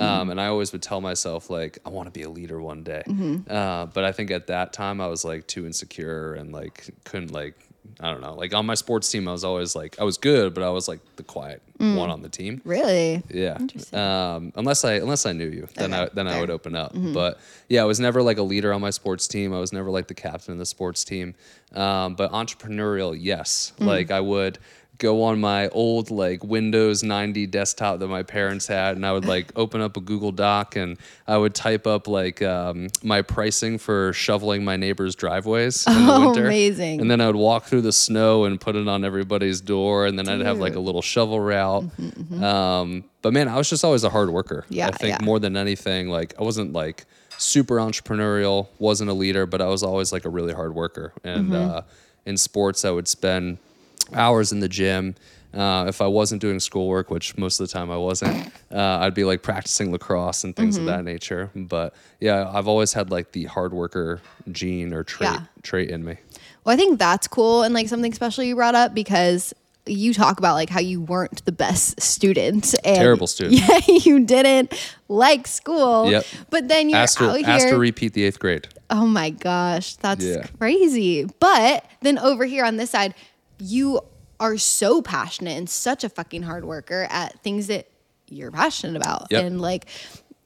B: um, and I always would tell myself like I want to be a leader one day.
A: Mm-hmm.
B: Uh, but I think at that time I was like too insecure and like couldn't like I don't know. Like on my sports team, I was always like I was good, but I was like the quiet
A: Mm.
B: one on the team.
A: Really?
B: Yeah. Um, unless I unless I knew you, then
A: Okay,
B: I then I would open up. But yeah, I was never like a leader on my sports team. I was never like the captain of the sports team. Um, but entrepreneurial, yes. Like I would go on my old like Windows 90 desktop that my parents had, and I would like open up a Google Doc and I would type up like um, my pricing for shoveling my neighbors' driveways in the
A: Oh,
B: winter.
A: amazing.
B: And then I would walk through the snow and put it on everybody's door, and then I'd have like a little shovel route. Um, but man, I was just always a hard worker.
A: Yeah,
B: I think
A: yeah.
B: more than anything, like I wasn't like super entrepreneurial, wasn't a leader, but I was always like a really hard worker. And
A: Mm-hmm.
B: uh, in sports, I would spend hours in the gym. Uh, if I wasn't doing schoolwork, which most of the time I wasn't, uh, I'd be like practicing lacrosse and things
A: Mm-hmm.
B: of that nature. But yeah, I've always had like the hard worker gene or trait
A: Yeah.
B: trait in me.
A: Well, I think that's cool and like something special you brought up because you talk about like how you weren't the best student. And
B: Terrible student.
A: Yeah, you didn't like school.
B: Yep.
A: But then you're
B: Asked to,
A: out here.
B: asked to repeat the eighth grade.
A: oh my gosh, that's
B: Yeah.
A: crazy. But then over here on this side, you are so passionate and such a fucking hard worker at things that you're passionate about.
B: Yep.
A: And like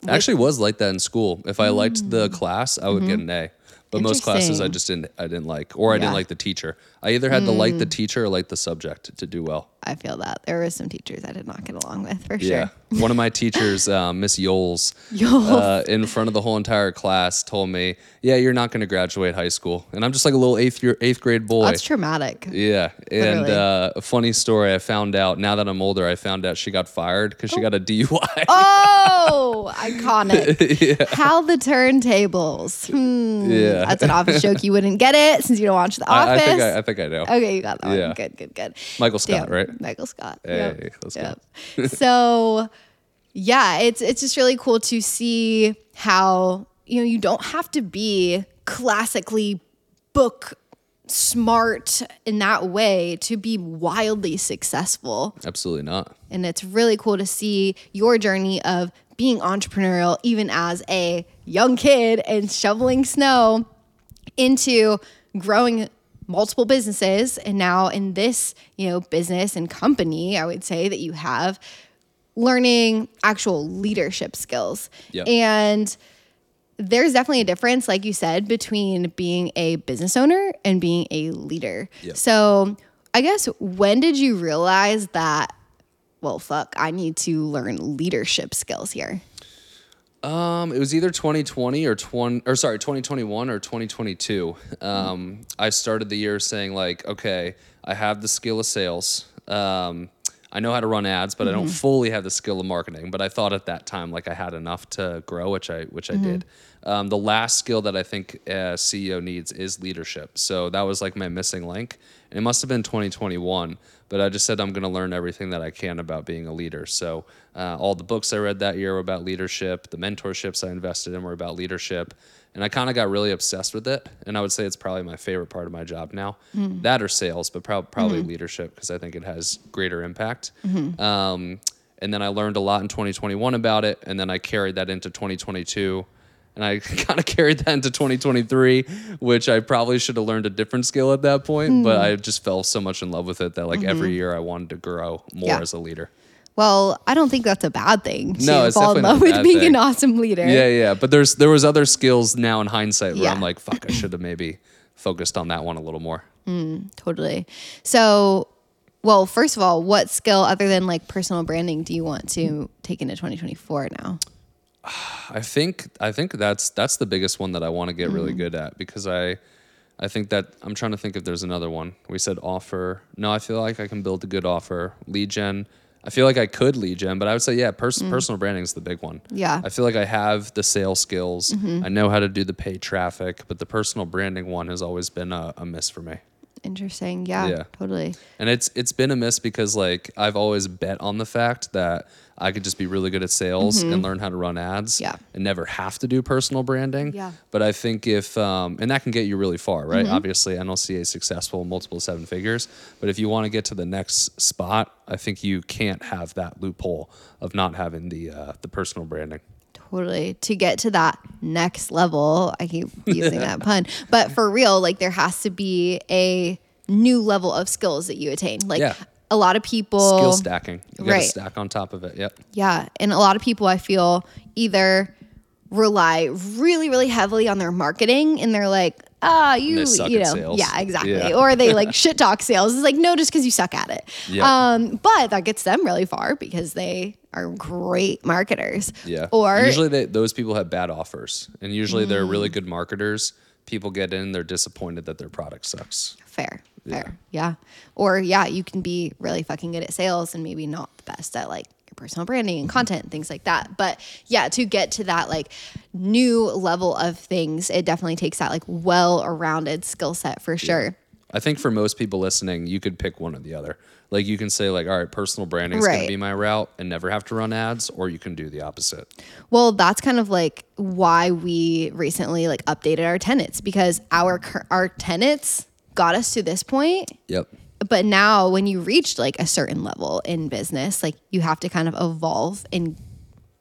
B: I actually was like that in school. If I liked the class, I would get an A. But most classes I.
A: Mm-hmm.
B: Just didn't I didn't like or I
A: Yeah.
B: Didn't like the teacher. I either had to like the teacher or like the subject to do well.
A: I feel that. There were some teachers I did not get along with for
B: Yeah.
A: sure.
B: One of my teachers, uh, Miss Yoles,
A: Yoles.
B: Uh, in front of the whole entire class told me, "Yeah, you're not going to graduate high school." And I'm just like a little eighth year, eighth grade boy.
A: That's traumatic.
B: Yeah, and
A: Literally.
B: uh, a funny story. I found out now that I'm older. I found out she got fired because she got a DUI.
A: Oh, iconic. How the turntables. Hmm.
B: yeah,
A: That's an office joke. You wouldn't get it since you don't watch The
B: I, I
A: Office.
B: think I, I think I know.
A: okay, you got that
B: Yeah.
A: one. Good, good, good.
B: Michael Scott,
A: Damn,
B: right?
A: Michael Scott.
B: Hey,
A: Yep.
B: let's
A: Yep. so, yeah, it's it's just really cool to see how you know you don't have to be classically book smart in that way to be wildly successful.
B: Absolutely not.
A: And it's really cool to see your journey of being entrepreneurial, even as a young kid and shoveling snow, into growing multiple businesses. And now in this, you know, business and company, I would say that you have learning actual leadership skills.
B: Yep.
A: And there's definitely a difference, like you said, between being a business owner and being a leader.
B: Yep.
A: So I guess when did you realize that, well, fuck, I need to learn leadership skills here?
B: Um, it was either 2020 or 20 or sorry, 2021 or 2022. Um, I started the year saying like, okay, I have the skill of sales. Um, I know how to run ads, but I don't fully have the skill of marketing. But I thought at that time like I had enough to grow, which I which I did. Um, the last skill that I think a CEO needs is leadership. So that was like my missing link, and it must have been 2021. But I just said I'm going to learn everything that I can about being a leader. So uh, all the books I read that year were about leadership. The mentorships I invested in were about leadership. And I kind of got really obsessed with it. And I would say it's probably my favorite part of my job now. That or sales, but prob- probably leadership because I think it has greater impact. Um, and then I learned a lot in 2021 about it. And then I carried that into 2022. And I kind of carried that into 2023, which I probably should have learned a different skill at that point. Hmm. But I just fell so much in love with it that like mm-hmm. every year I wanted to grow more
A: Yeah.
B: as a leader.
A: Well, I don't think that's a bad thing to
B: No, it's
A: fall in love with being an awesome leader.
B: Yeah, yeah. But there's there was other skills now in hindsight where
A: Yeah.
B: I'm like, fuck, I should have maybe focused on that one a little more.
A: Hmm, totally. So, well, first of all, what skill other than like personal branding do you want to take into 2024 now?
B: I think I think that's that's the biggest one that I want to get really mm-hmm. good at because I I think that I'm trying to think if there's another one. We said offer. No, I feel like I can build a good offer. Lead gen. I feel like I could lead gen, but I would say yeah, pers- mm. personal branding is the big one.
A: Yeah.
B: I feel like I have the sales skills. Mm-hmm. I know how to do the paid traffic, but the personal branding one has always been a, a miss for me.
A: Interesting. Yeah,
B: Yeah.
A: totally.
B: And it's it's been a miss because like I've always bet on the fact that I could just be really good at sales and learn how to run ads
A: Yeah.
B: and never have to do personal branding.
A: Yeah.
B: But I think if um, and that can get you really far, right? Obviously, NLCA is successful, multiple seven figures. But if you want to get to the next spot, I think you can't have that loophole of not having the uh, the personal branding.
A: Totally. To get to that next level, I keep using that pun, but for real, like there has to be a new level of skills that you attain. Like
B: Yeah.
A: a lot of people
B: Skill stacking. You
A: Right.
B: stack on top of it. Yep.
A: Yeah. And a lot of people I feel either rely really, really heavily on their marketing and they're like, ah, you,
B: suck
A: you
B: at
A: know, yeah, exactly.
B: Yeah.
A: Or they like shit talk sales. It's like, no, just because you suck at it.
B: Yeah.
A: Um, but that gets them really far because they are great marketers.
B: Yeah.
A: Or
B: usually they, those people have bad offers, and usually they're really
A: Mm.
B: good marketers. People get in, they're disappointed that their product sucks.
A: fair, fair. Yeah. Or yeah, you can be really fucking good at sales and maybe not the best at like your personal branding and content and things like that. But yeah, to get to that like new level of things, it definitely takes that like well-rounded skill set for sure.
B: I think for most people listening, you could pick one or the other. Like you can say like, all right, personal branding is going
A: Right.
B: to be my route and never have to run ads, or you can do the opposite.
A: Well, that's kind of like why we recently like updated our tenets because our cur- our tenets got us to this point
B: Yep.
A: but now when you reach like a certain level in business like you have to kind of evolve and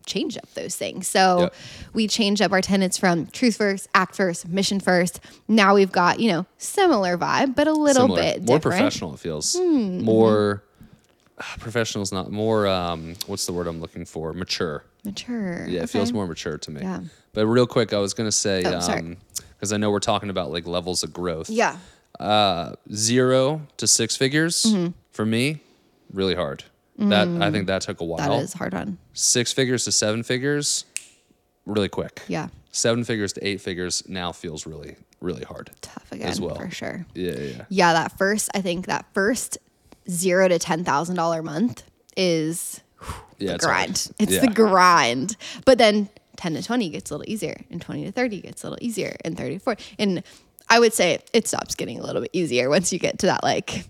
A: change up those things so
B: Yep.
A: we changed up our tenets from truth first act first mission first now we've got you know similar vibe but a little
B: Similar.
A: bit
B: more
A: different.
B: Professional. It feels more professional is not more. Um, what's the word I'm looking for? Mature.
A: mature
B: Yeah, it
A: Okay.
B: feels more mature to me.
A: Yeah.
B: But real quick, I was gonna say,
A: Oh, sorry.
B: because I know we're talking about like levels of growth.
A: yeah
B: Uh, zero to six figures
A: Mm-hmm.
B: for me, really hard. That I mm. think that took a while.
A: that is hard on
B: Six figures to seven figures, really quick.
A: yeah
B: Seven figures to eight figures now feels really, really hard.
A: tough again
B: As well.
A: for sure
B: Yeah, yeah, yeah.
A: yeah that first i think that first zero to ten thousand dollar month is
B: Yeah,
A: the
B: it's hard.
A: grind. It's
B: Yeah.
A: the grind. But then 10 to 20 gets a little easier, and 20 to 30 gets a little easier, and 30 to 40. And I would say it stops getting a little bit easier once you get to that, like,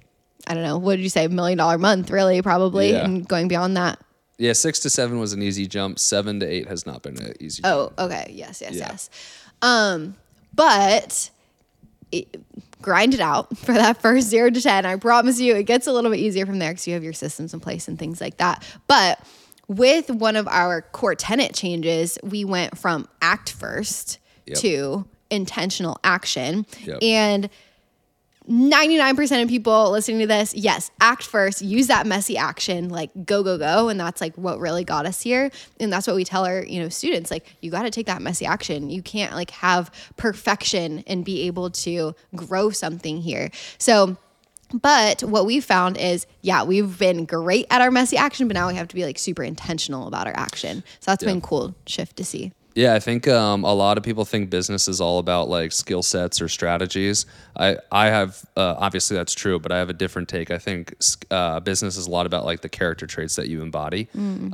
A: I don't know, what did you say, million dollar month, really, probably,
B: Yeah.
A: and going beyond that.
B: Yeah, six to seven was an easy jump. Seven to eight has not been an easy jump.
A: Oh, okay. Yes, yes,
B: Yeah.
A: yes. Um, but it, grind it out for that first zero to 10. I promise you, it gets a little bit easier from there because you have your systems in place and things like that. But with one of our core tenant changes, we went from act first
B: Yep.
A: to intentional action.
B: Yep.
A: And 99% of people listening to this, yes, act first, use that messy action, like go, go, go. And that's like what really got us here. And that's what we tell our, you know, students, like you got to take that messy action. You can't like have perfection and be able to grow something here. So, but what we found is, yeah, we've been great at our messy action, but now we have to be like super intentional about our action. So that's
B: Yeah.
A: been cool shift to see.
B: Yeah, I think um, a lot of people think business is all about like skill sets or strategies. I I have uh, obviously that's true, but I have a different take. I think uh, business is a lot about like the character traits that you embody.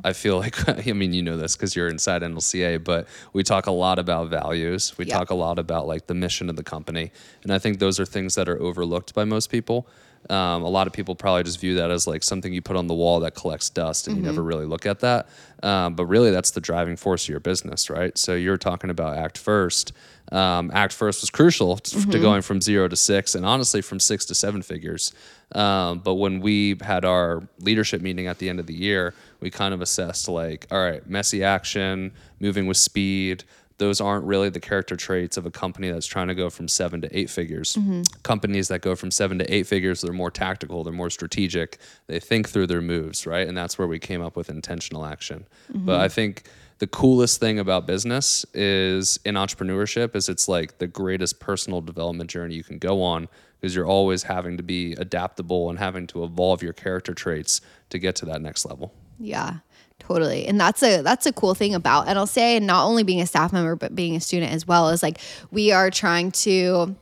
B: I feel like I mean you know this because you're inside NLCA, but we talk a lot about values. We
A: Yeah.
B: talk a lot about like the mission of the company, and I think those are things that are overlooked by most people. Um, a lot of people probably just view that as like something you put on the wall that collects dust and you never really look at that. Um, but really, that's the driving force of your business, right? So you're talking about Act First. Um, Act First was crucial t- to going from zero to six and honestly from six to seven figures. Um, but when we had our leadership meeting at the end of the year, we kind of assessed like, all right, messy action, moving with speed, those aren't really the character traits of a company that's trying to go from seven to eight figures. Mm-hmm. Companies that go from seven to eight figures, they're more tactical, they're more strategic, they think through their moves, right? And that's where we came up with intentional action. Mm-hmm. But I think the coolest thing about business is in entrepreneurship is it's like the greatest personal development journey you can go on because you're always having to be adaptable and having to evolve your character traits to get to that next level.
A: Yeah, totally. And that's a that's a cool thing about and I'll say and not only being a staff member but being a student as well is like we are trying to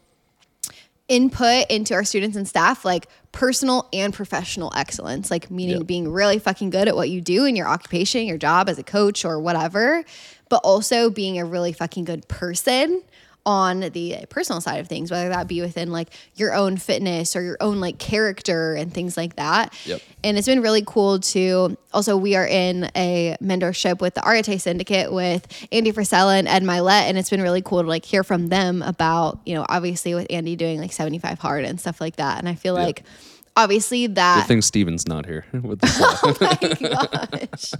A: input into our students and staff like personal and professional excellence like meaning
B: Yep.
A: being really fucking good at what you do in your occupation your job as a coach or whatever but also being a really fucking good person on the personal side of things whether that be within like your own fitness or your own like character and things like that
B: Yep.
A: and it's been really cool to also we are in a mentorship with the Arete Syndicate with Andy Frisella and Ed Mylett, and it's been really cool to like hear from them about, you know, obviously with Andy doing like 75 hard and stuff like that. And I feel like obviously
B: Good
A: that
B: thing Steven's not here with the
A: oh my gosh.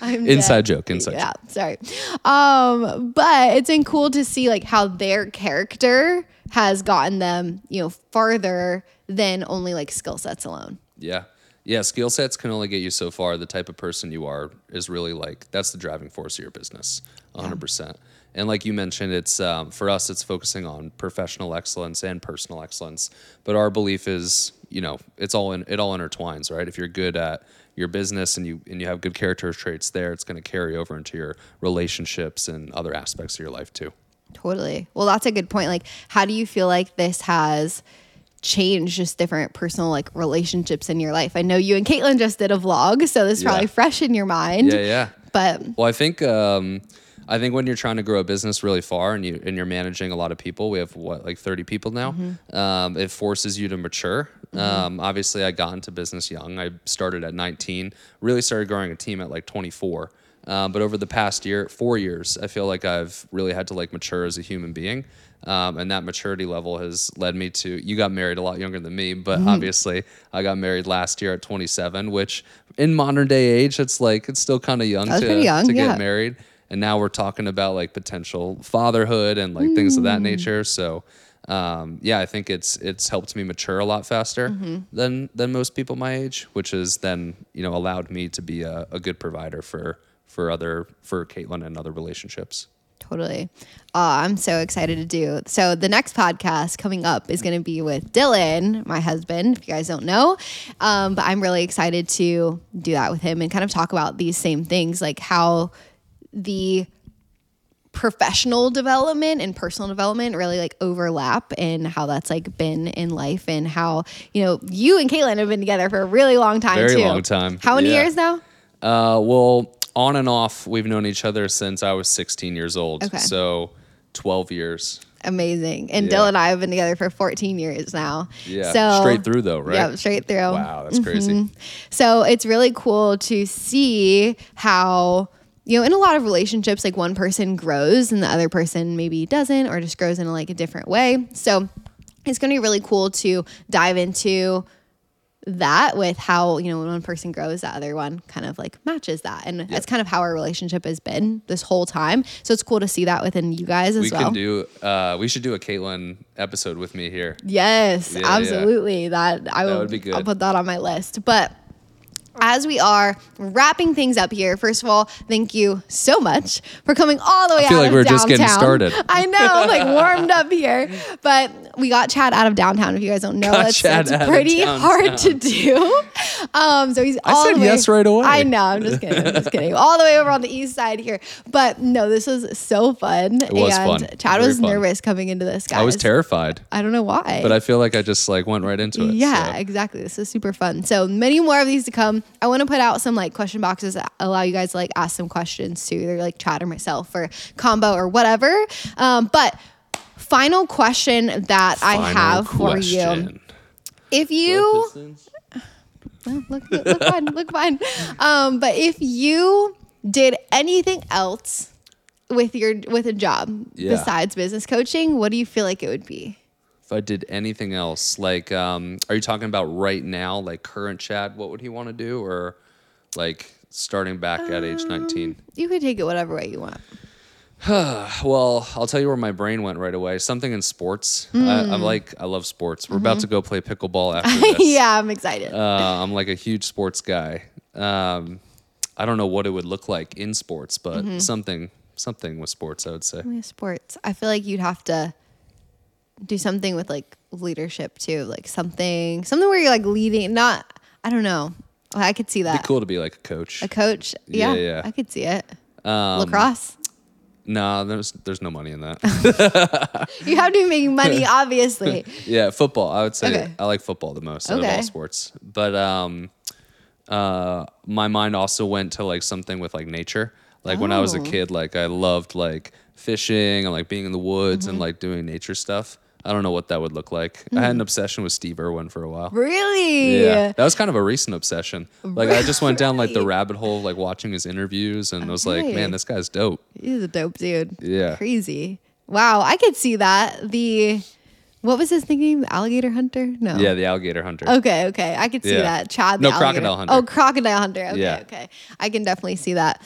A: I'm
B: Inside
A: dead.
B: joke, inside joke.
A: yeah, sorry. Um, but it's been cool to see like how their character has gotten them, you know, farther than only like skill sets alone.
B: Yeah. Yeah, skill sets can only get you so far. The type of person you are is really like that's the driving force of your business, 100%. And like you mentioned, it's um, for us, it's focusing on professional excellence and personal excellence. But our belief is, you know, it's all in, it all intertwines, right? If you're good at your business and you and you have good character traits there, it's going to carry over into your relationships and other aspects of your life too.
A: Totally. Well, that's a good point. Like, how do you feel like this has changed just different personal like relationships in your life? I know you and Caitlin just did a vlog, so this is
B: Yeah.
A: probably fresh in your mind.
B: Yeah, yeah.
A: But
B: Well, I think um, I think when you're trying to grow a business really far and you and you're managing a lot of people, we have what like 30 people now. Um, it forces you to mature. Um, obviously, I got into business young. I started at 19. Really started growing a team at like 24. Um, but over the past year, four years, I feel like I've really had to like mature as a human being. Um, and that maturity level has led me to. You got married a lot younger than me, but obviously I got married last year at 27, which in modern day age, it's like it's still kind of young
A: That's
B: to,
A: young,
B: to
A: yeah.
B: get married. And now we're talking about like potential fatherhood and like things of
A: Mm.
B: that nature. So um, yeah, I think it's it's helped me mature a lot faster
A: Mm-hmm.
B: than than most people my age, which has then you know allowed me to be a, a good provider for for other for Caitlin and other relationships.
A: Totally. Uh, I'm so excited to do. So the next podcast coming up is going to be with Dylan, my husband. If you guys don't know, um, but I'm really excited to do that with him and kind of talk about these same things, like how the professional development and personal development really like overlap and how that's like been in life and how you know you and Caitlin have been together for a really long time
B: Very
A: too.
B: long time.
A: How many
B: Yeah.
A: years now?
B: Uh, well, on and off, we've known each other since I was 16 years old.
A: Okay.
B: So 12 years.
A: Amazing. And
B: Yeah.
A: Dylan and I have been together for 14 years now.
B: Yeah.
A: So
B: Straight through though, right?
A: Yeah, straight through.
B: Wow, that's crazy.
A: Mm-hmm. So it's really cool to see how, you know, in a lot of relationships, like one person grows and the other person maybe doesn't or just grows in like a different way. So it's going to be really cool to dive into that with how, you know, when one person grows, the other one kind of like matches that. And that's kind of how our relationship has been this whole time. So it's cool to see that within you guys as
B: We
A: well.
B: can do. Uh, we should do a Caitlin episode with me here.
A: Yes,
B: Yeah, yeah.
A: absolutely. That I will.
B: would be good.
A: I'll put that on my list. But as we are wrapping things up here, first of all, thank you so much for coming all the way out of downtown.
B: I feel
A: out
B: like we're just getting started.
A: I know, like warmed up here, but we got Chad out of downtown. If you guys don't know,
B: Got
A: that's,
B: Chad
A: pretty
B: downtown.
A: hard to do. Um, so he's all
B: said
A: the way,
B: yes right away.
A: I know. I'm just kidding. I'm just kidding. All the way over on the east side here, but no, this was so fun.
B: It was
A: and
B: fun.
A: Chad
B: Very
A: was
B: fun.
A: nervous coming into this. Guys.
B: I was terrified,
A: I don't know why.
B: but I feel like I just like went right into it.
A: Yeah,
B: so.
A: exactly. This is super fun. So many more of these to come. I want to put out some like question boxes that allow you guys to like ask some questions to either like Chad or myself or combo or whatever. Um, but final question that I
B: Final
A: have for you. If you well, look, look, look fine, look fine. Um, but if you did anything else with your with a job
B: Yeah.
A: besides business coaching, what do you feel like it would be?
B: If I did anything else, like, um, are you talking about right now, like current Chad? What would he want to do, or like starting back at age
A: Um,
B: 19?
A: You can take it whatever way you want.
B: Well, I'll tell you where my brain went right away. Something in sports. I, I'm like, I love sports. We're about to go play pickleball after this.
A: Mm-hmm. yeah, I'm excited.
B: Uh, I'm like a huge sports guy. Um, I don't know what it would look like in sports, but
A: Mm-hmm.
B: something something with sports, I would say.
A: Yeah, sports. I feel like you'd have to do something with like leadership too, like something, something where you're like leading. Not, I don't know. I could see
B: It'd
A: that.
B: be cool to be like a coach.
A: A coach. Yeah,
B: Yeah, yeah.
A: I could see it.
B: Um,
A: Lacrosse.
B: No, there's there's no money in that.
A: You have to be making money, obviously.
B: yeah, football. I would say
A: Okay.
B: I like football the most out of all sports. But um, uh, my mind also went to like something with like nature. Like when I was a
A: Oh.
B: kid, like I loved like fishing and like being in the woods
A: Mm-hmm.
B: and like doing nature stuff. I don't know what that would look like. I had an mm. obsession with Steve Irwin for a while.
A: Really?
B: Yeah, that was kind of a recent obsession. Like I just went down like the rabbit hole, like watching his interviews, and was like, man, this guy's dope.
A: He's a dope dude.
B: Yeah.
A: Crazy. Wow. I could see that. The, what was his nickname? Alligator Hunter? No.
B: Yeah, the alligator hunter.
A: Okay, okay. I could see
B: Yeah.
A: that. Chad the
B: No,
A: alligator.
B: crocodile hunter.
A: Oh, crocodile hunter. Okay,
B: Yeah.
A: okay. I can definitely see that.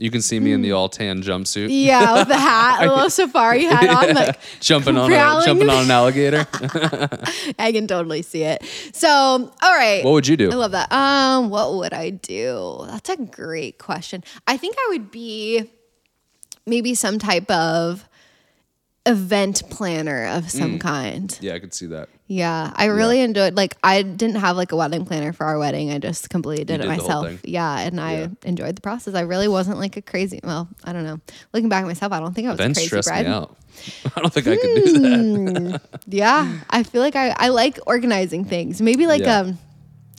B: You can see me in the all tan jumpsuit.
A: Yeah, with the hat, a little safari hat on, like
B: jumping on a, jumping on an alligator.
A: I can totally see it. So, all right.
B: what would you do?
A: I love that. Um, what would I do? That's a great question. I think I would be maybe some type of event planner of some
B: Mm.
A: kind.
B: Yeah, I could see that.
A: Yeah, I really enjoyed. Like, I didn't have like a wedding planner for our wedding. I just completely did it
B: did whole
A: myself. Yeah, and I
B: Yeah.
A: enjoyed the process. I really wasn't like a crazy. Well, I don't know. Looking back at myself, I don't think I was
B: Events
A: a crazy
B: stress
A: bride.
B: me out. I don't think I could do that.
A: Yeah, I feel like I, I like organizing things. Maybe like
B: Yeah.
A: um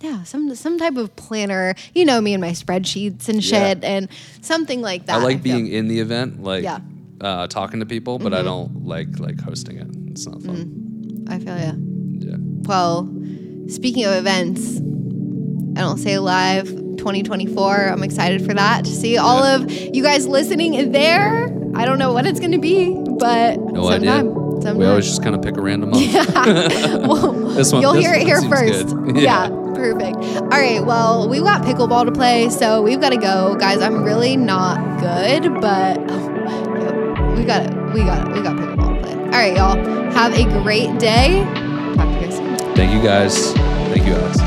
A: yeah, some some type of planner. You know me and my spreadsheets and
B: Yeah.
A: shit and something like that.
B: I like
A: feel.
B: being in the event, like
A: Yeah.
B: uh, talking to people, but
A: Mm-hmm.
B: I don't like like hosting it. It's not fun.
A: I feel yeah.
B: Yeah.
A: Well, speaking of events, I don't say live 2024. I'm excited for that to see all
B: Yeah.
A: of you guys listening there. I don't know what it's going to be, but
B: No
A: sometime,
B: idea.
A: sometime.
B: We always just kind of pick a random month.
A: well,
B: This one-
A: you'll
B: this
A: hear it here first. Yeah.
B: Yeah.
A: perfect. All right, well, we've got pickleball to play, so we've got to go, guys. I'm really not good, but oh, we got it. We got it. We got pickleball to play. All right, y'all. Have a great day.
B: Thank you guys. Thank you, Alex.